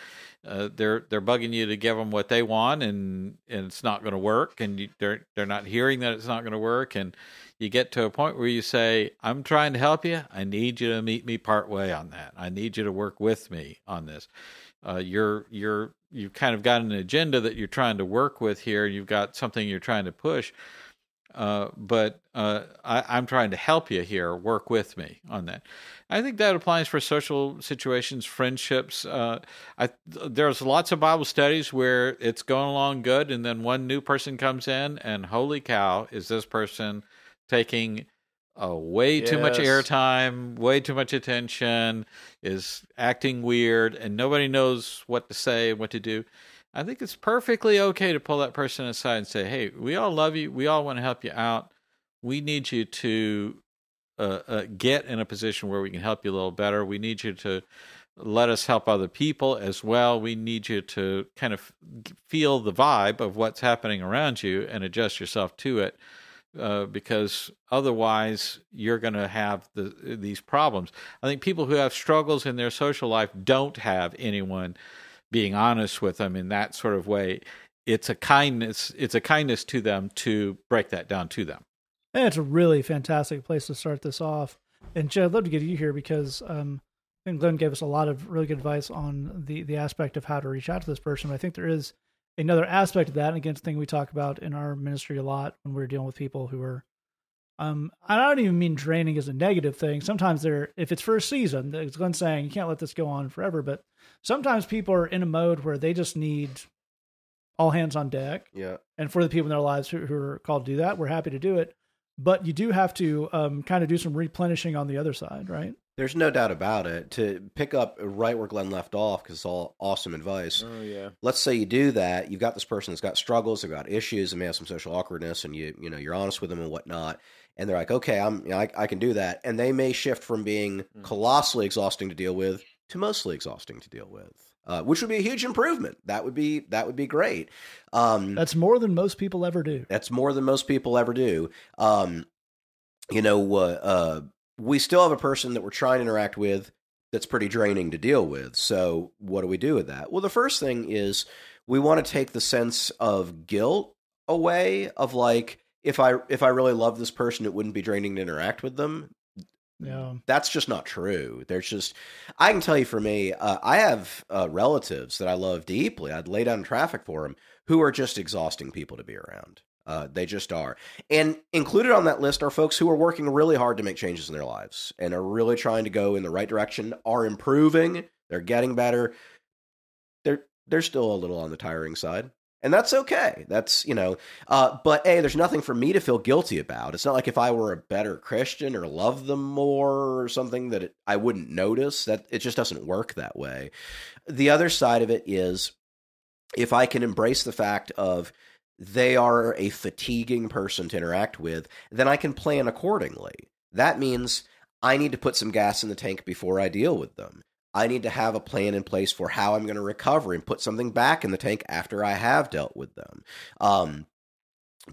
uh, they're they're bugging you to give them what they want, and and it's not going to work, and you, they're they're not hearing that it's not going to work, and you get to a point where you say, "I'm trying to help you. I need you to meet me part way on that. I need you to work with me on this." Uh, you're you're you've kind of got an agenda that you're trying to work with here. You've got something you're trying to push, uh, but uh, I, am trying to help you here. Work with me on that. I think that applies for social situations, friendships. Uh, I, there's lots of Bible studies where it's going along good, and then one new person comes in, and holy cow, is this person taking uh, way yes. too much airtime, way too much attention, is acting weird, and nobody knows what to say, and what to do. I think it's perfectly okay to pull that person aside and say, "Hey, we all love you. We all want to help you out. We need you to uh, uh, get in a position where we can help you a little better. We need you to let us help other people as well. We need you to kind of feel the vibe of what's happening around you and adjust yourself to it." Uh, because otherwise you're going to have the, these problems. I think people who have struggles in their social life don't have anyone being honest with them in that sort of way it's a kindness it's a kindness to them to break that down to them and it's a really fantastic place to start this off and Jed, I'd love to get you here because um, I think Glenn gave us a lot of really good advice on the the aspect of how to reach out to this person. But I think there is another aspect of that, and again, thing we talk about in our ministry a lot when we're dealing with people who are um, I don't even mean draining as a negative thing. Sometimes they're, if it's for a season, as Glenn's saying, you can't let this go on forever. But sometimes people are in a mode where they just need all hands on deck. Yeah. And for the people in their lives who, who are called to do that, we're happy to do it. But you do have to um, kind of do some replenishing on the other side, right? There's no doubt about it. To pick up right where Glenn left off, because it's all awesome advice. Oh yeah. Let's say you do that. You've got this person that's got struggles, they've got issues, and may have some social awkwardness, and you you know you're honest with them and whatnot and they're like, okay, I'm, you know, I, I, can do that, and they may shift from being mm. colossally exhausting to deal with to mostly exhausting to deal with, uh, which would be a huge improvement. That would be that would be great. Um, that's more than most people ever do. That's more than most people ever do. Um, you know, uh, uh, we still have a person that we're trying to interact with that's pretty draining to deal with. So, what do we do with that? Well, the first thing is we want to take the sense of guilt away of like if I if I really love this person, it wouldn't be draining to interact with them. Yeah, that's just not true. There's just I can tell you for me, uh, I have uh, relatives that I love deeply. I'd lay down traffic for them who are just exhausting people to be around. Uh, they just are. And included on that list are folks who are working really hard to make changes in their lives and are really trying to go in the right direction, are improving, they're getting better. They're they're still a little on the tiring side and that's okay. That's you know, uh, but a there's nothing for me to feel guilty about. It's not like if I were a better Christian or loved them more or something that it, I wouldn't notice. That it just doesn't work that way. The other side of it is if I can embrace the fact of they are a fatiguing person to interact with, then I can plan accordingly. That means I need to put some gas in the tank before I deal with them. I need to have a plan in place for how I'm going to recover and put something back in the tank after I have dealt with them. Um,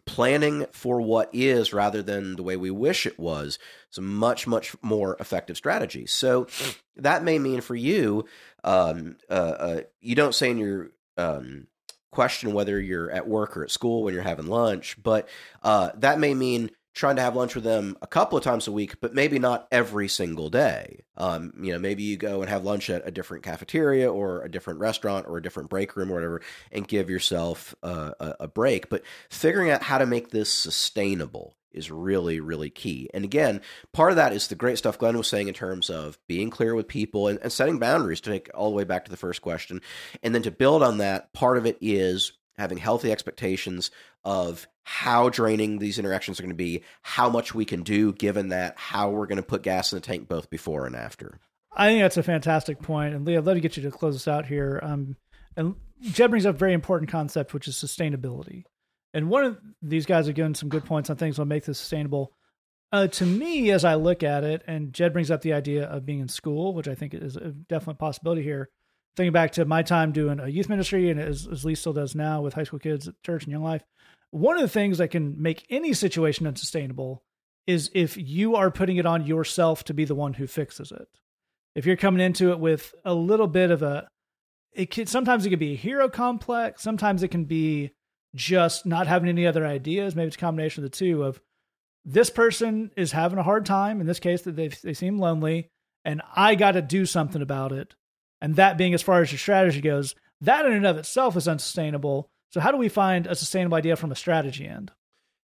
planning for what is rather than the way we wish it was is a much much more effective strategy so that may mean for you um, uh, uh, you don't say in your um, question whether you're at work or at school when you're having lunch but uh, that may mean trying to have lunch with them a couple of times a week, but maybe not every single day. Um, you know, maybe you go and have lunch at a different cafeteria or a different restaurant or a different break room or whatever, and give yourself uh, a, a break. But figuring out how to make this sustainable is really, really key. And again, part of that is the great stuff Glenn was saying in terms of being clear with people and, and setting boundaries to take all the way back to the first question. And then to build on that, part of it is having healthy expectations of how draining these interactions are going to be, how much we can do given that, how we're going to put gas in the tank both before and after. I think that's a fantastic point. And Lee, I'd love to get you to close us out here. Um, and Jed brings up a very important concept, which is sustainability. And one of these guys have given some good points on things that make this sustainable. Uh, to me, as I look at it, and Jed brings up the idea of being in school, which I think is a definite possibility here. Thinking back to my time doing a youth ministry, and as, as Lee still does now with high school kids at church and young life, one of the things that can make any situation unsustainable is if you are putting it on yourself to be the one who fixes it. If you're coming into it with a little bit of a, it can sometimes it can be a hero complex. Sometimes it can be just not having any other ideas. Maybe it's a combination of the two. Of this person is having a hard time. In this case, that they they seem lonely, and I got to do something about it. And that being as far as your strategy goes, that in and of itself is unsustainable. So how do we find a sustainable idea from a strategy end?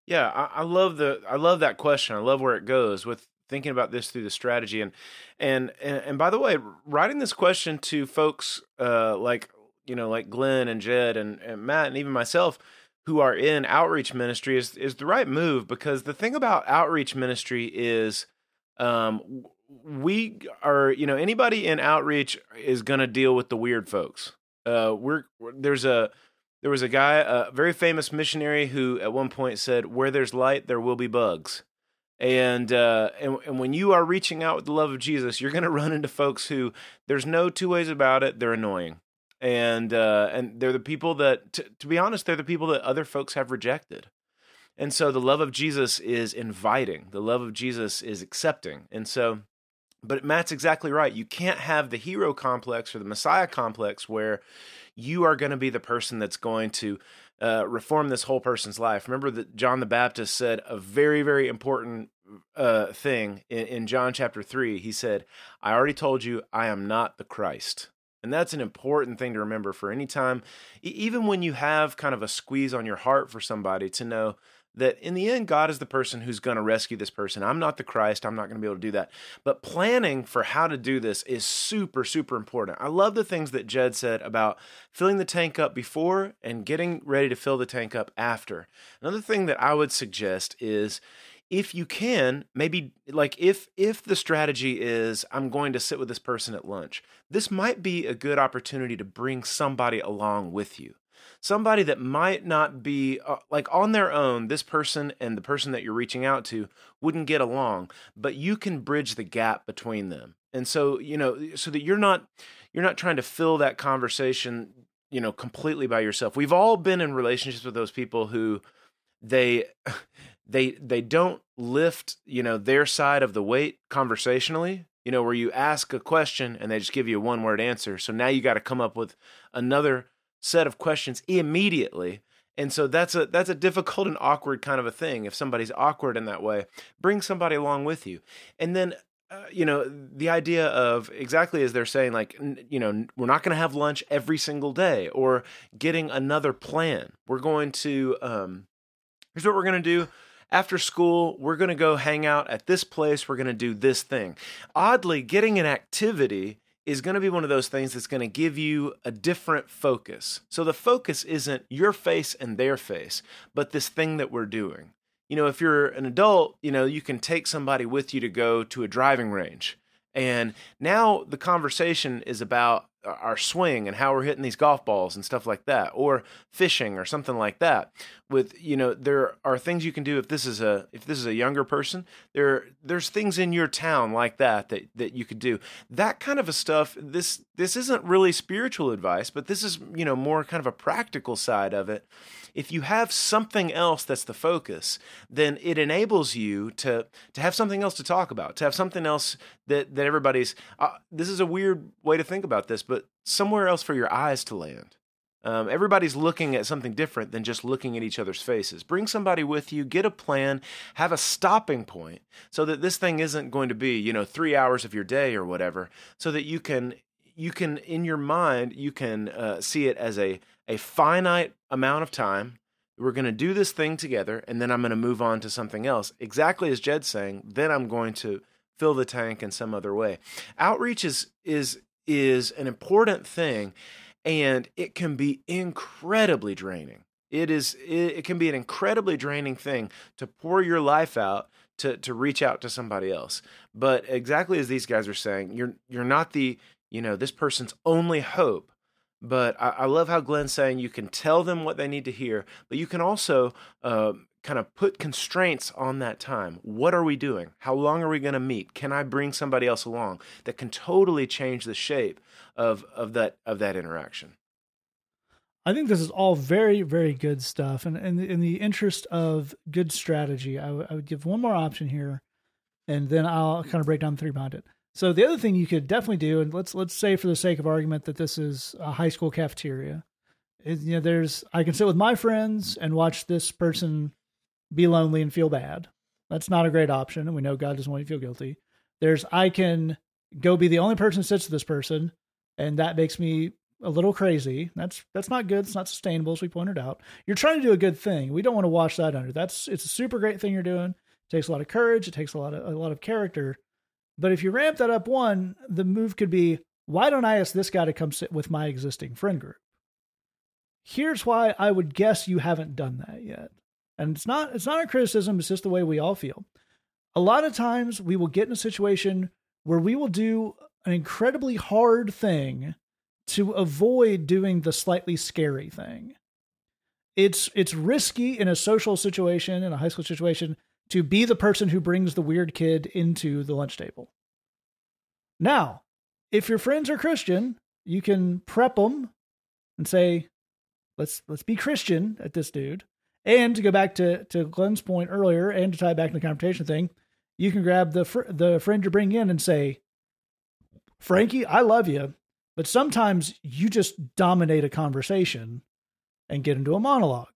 Yeah, I, I, love the I love that question. I love where it goes with thinking about this through the strategy and and and, and by the way, writing this question to folks uh, like you know like Glenn and Jed and, and Matt and even myself who are in outreach ministry is is the right move because the thing about outreach ministry is um, we are you know anybody in outreach is going to deal with the weird folks. Uh, we're there's a there was a guy, a very famous missionary, who at one point said, "Where there's light, there will be bugs." And, uh, and and when you are reaching out with the love of Jesus, you're going to run into folks who there's no two ways about it. They're annoying, and uh, and they're the people that, t- to be honest, they're the people that other folks have rejected. And so the love of Jesus is inviting. The love of Jesus is accepting. And so, but Matt's exactly right. You can't have the hero complex or the Messiah complex where you are going to be the person that's going to uh, reform this whole person's life. Remember that John the Baptist said a very, very important uh, thing in, in John chapter 3. He said, I already told you I am not the Christ. And that's an important thing to remember for any time, even when you have kind of a squeeze on your heart for somebody, to know that in the end, God is the person who's going to rescue this person. I'm not the Christ. I'm not going to be able to do that. But planning for how to do this is super, super important. I love the things that Jed said about filling the tank up before and getting ready to fill the tank up after. Another thing that I would suggest is if you can maybe like if if the strategy is i'm going to sit with this person at lunch this might be a good opportunity to bring somebody along with you somebody that might not be uh, like on their own this person and the person that you're reaching out to wouldn't get along but you can bridge the gap between them. And so you know so that you're not you're not trying to fill that conversation you know completely by yourself. We've all been in relationships with those people who they <laughs> they they don't lift you know their side of the weight conversationally you know where you ask a question and they just give you a one word answer. So now you got to come up with another set of questions immediately. And so that's a that's a difficult and awkward kind of a thing. If somebody's awkward in that way, bring somebody along with you. And then uh, you know the idea of exactly as they're saying like you know we're not going to have lunch every single day or getting another plan we're going to um here's what we're going to do after school we're going to go hang out at this place we're going to do this thing oddly getting an activity is going to be one of those things that's going to give you a different focus. So the focus isn't your face and their face, but this thing that we're doing. You know, if you're an adult, you know, you can take somebody with you to go to a driving range. And now the conversation is about Uh, our swing and how we're hitting these golf balls and stuff like that or fishing or something like that. With you know there are things you can do if this is a if this is a younger person there there's things in your town like that that that you could do. That kind of a stuff this this isn't really spiritual advice but this is you know more kind of a practical side of it if you have something else that's the focus, then it enables you to to have something else to talk about, to have something else that that everybody's. Uh, this is a weird way to think about this, but somewhere else for your eyes to land. Um, everybody's looking at something different than just looking at each other's faces. Bring somebody with you, get a plan, have a stopping point so that this thing isn't going to be, you know, three hours of your day or whatever, so that you can you can in your mind you can uh, see it as a a finite amount of time. We're going to do this thing together, and then I'm going to move on to something else. Exactly as Jed's saying, then I'm going to fill the tank in some other way. Outreach is is is an important thing, and it can be incredibly draining. It is it, it can be an incredibly draining thing to pour your life out to to reach out to somebody else. But exactly as these guys are saying, you're you're not the you know this person's only hope but I, I, love how Glenn's saying you can tell them what they need to hear, but you can also uh, kind of put constraints on that time. What are we doing? How long are we going to meet? Can I bring somebody else along that can totally change the shape of of that of that interaction? I think this is all very, very good stuff. And, in the interest of good strategy, I, w- I would give one more option here, and then I'll kind of break down the three behind it. So the other thing you could definitely do, and let's let's say for the sake of argument that this is a high school cafeteria, is, you know, there's I can sit with my friends and watch this person be lonely and feel bad. That's not a great option, and we know God doesn't want you to feel guilty. There's I can go be the only person who sits with this person, and that makes me a little crazy. That's that's not good. It's not sustainable, as we pointed out. You're trying to do a good thing. We don't want to wash that under. That's it's a super great thing you're doing. It takes a lot of courage. It takes a lot of a lot of character but if you ramp that up one, the move could be why don't I ask this guy to come sit with my existing friend group? Here's why I would guess you haven't done that yet. And it's not it's not a criticism, it's just the way we all feel. A lot of times we will get in a situation where we will do an incredibly hard thing to avoid doing the slightly scary thing. It's it's risky in a social situation, in a high school situation, to be the person who brings the weird kid into the lunch table. Now, if your friends are Christian, you can prep them and say, "Let's let's be Christian at this dude." And to go back to to Glenn's point earlier, and to tie back to the confrontation thing, you can grab the fr- the friend you bring in and say, "Frankie, I love you, but sometimes you just dominate a conversation and get into a monologue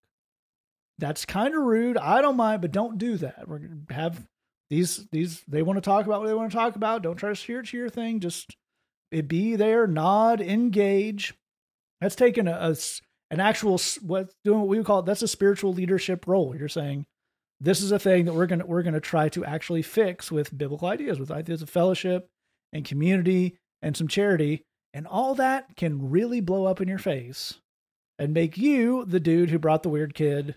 that's kind of rude. I don't mind, but don't do that. We're gonna have these these they want to talk about what they want to talk about. Don't try to steer it to your thing. Just eh, be there, nod, engage. That's taking a, a an actual what doing what we would call it. That's a spiritual leadership role. You're saying this is a thing that we're gonna we're gonna try to actually fix with biblical ideas, with ideas of fellowship and community and some charity, and all that can really blow up in your face and make you the dude who brought the weird kid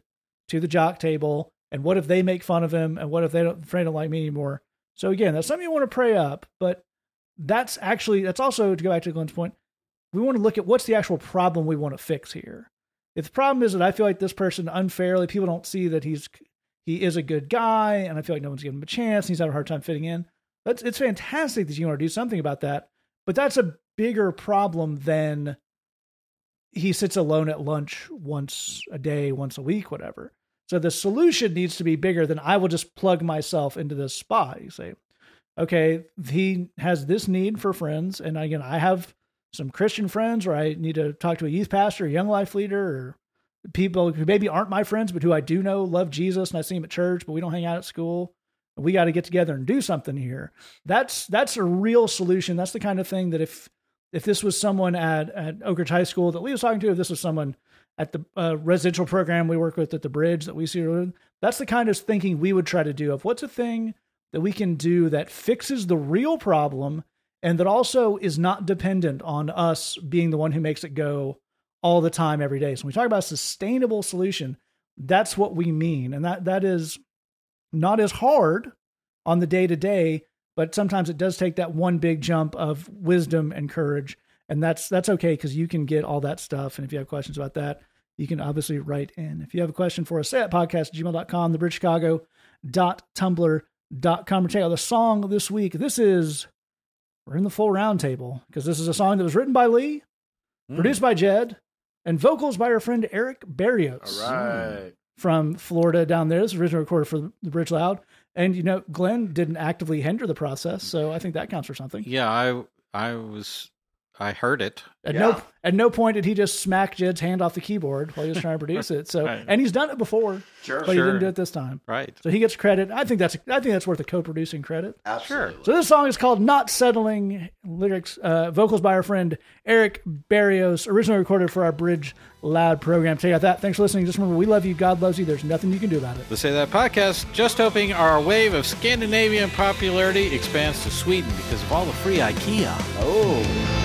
to the jock table. And what if they make fun of him? And what if they don't, friend don't like me anymore? So again, that's something you want to pray up, but that's actually, that's also to go back to Glenn's point. We want to look at what's the actual problem we want to fix here. If the problem is that I feel like this person unfairly, people don't see that he's, he is a good guy and I feel like no one's giving him a chance and he's having a hard time fitting in. That's, it's fantastic that you want to do something about that, but that's a bigger problem than he sits alone at lunch once a day, once a week, whatever. So the solution needs to be bigger than I will just plug myself into this spot. You say, okay, he has this need for friends. And again, I have some Christian friends where I need to talk to a youth pastor, a young life leader, or people who maybe aren't my friends, but who I do know love Jesus and I see them at church, but we don't hang out at school. We got to get together and do something here. That's that's a real solution. That's the kind of thing that if if this was someone at, at Oak Ridge High School that Lee was talking to, if this was someone at the uh, residential program we work with at the bridge that we see, that's the kind of thinking we would try to do of what's a thing that we can do that fixes the real problem and that also is not dependent on us being the one who makes it go all the time every day. So when we talk about sustainable solution, that's what we mean. And that that is not as hard on the day to day, but sometimes it does take that one big jump of wisdom and courage. and that's that's okay because you can get all that stuff. And if you have questions about that, you can obviously write in. If you have a question for us, say at podcast@gmail.com, the bridge Chicago dot tumblr dot com. Check out the song this week. This is we're in the full roundtable because this is a song that was written by Lee, Hmm. produced by Jed, and vocals by our friend Eric Barrios All right. from Florida down there. This was originally recorded for the Bridge Loud. And, you know, Glenn didn't actively hinder the process. So I think that counts for something. Yeah, I I was I heard it. At Yeah. no at no point did he just smack Jed's hand off the keyboard while he was trying to produce it. So <laughs> Right. and he's done it before, Sure. but he didn't do it this time. Right. So he gets credit. I think that's I think that's worth a co-producing credit. Absolutely. So this song is called "Not Settling." Lyrics, uh, vocals by our friend Eric Barrios, originally recorded for our Bridge Loud program. Check out that. Thanks for listening. Just remember, we love you. God loves you. There's nothing you can do about it. The Say That podcast, just hoping our wave of Scandinavian popularity expands to Sweden because of all the free IKEA. Oh.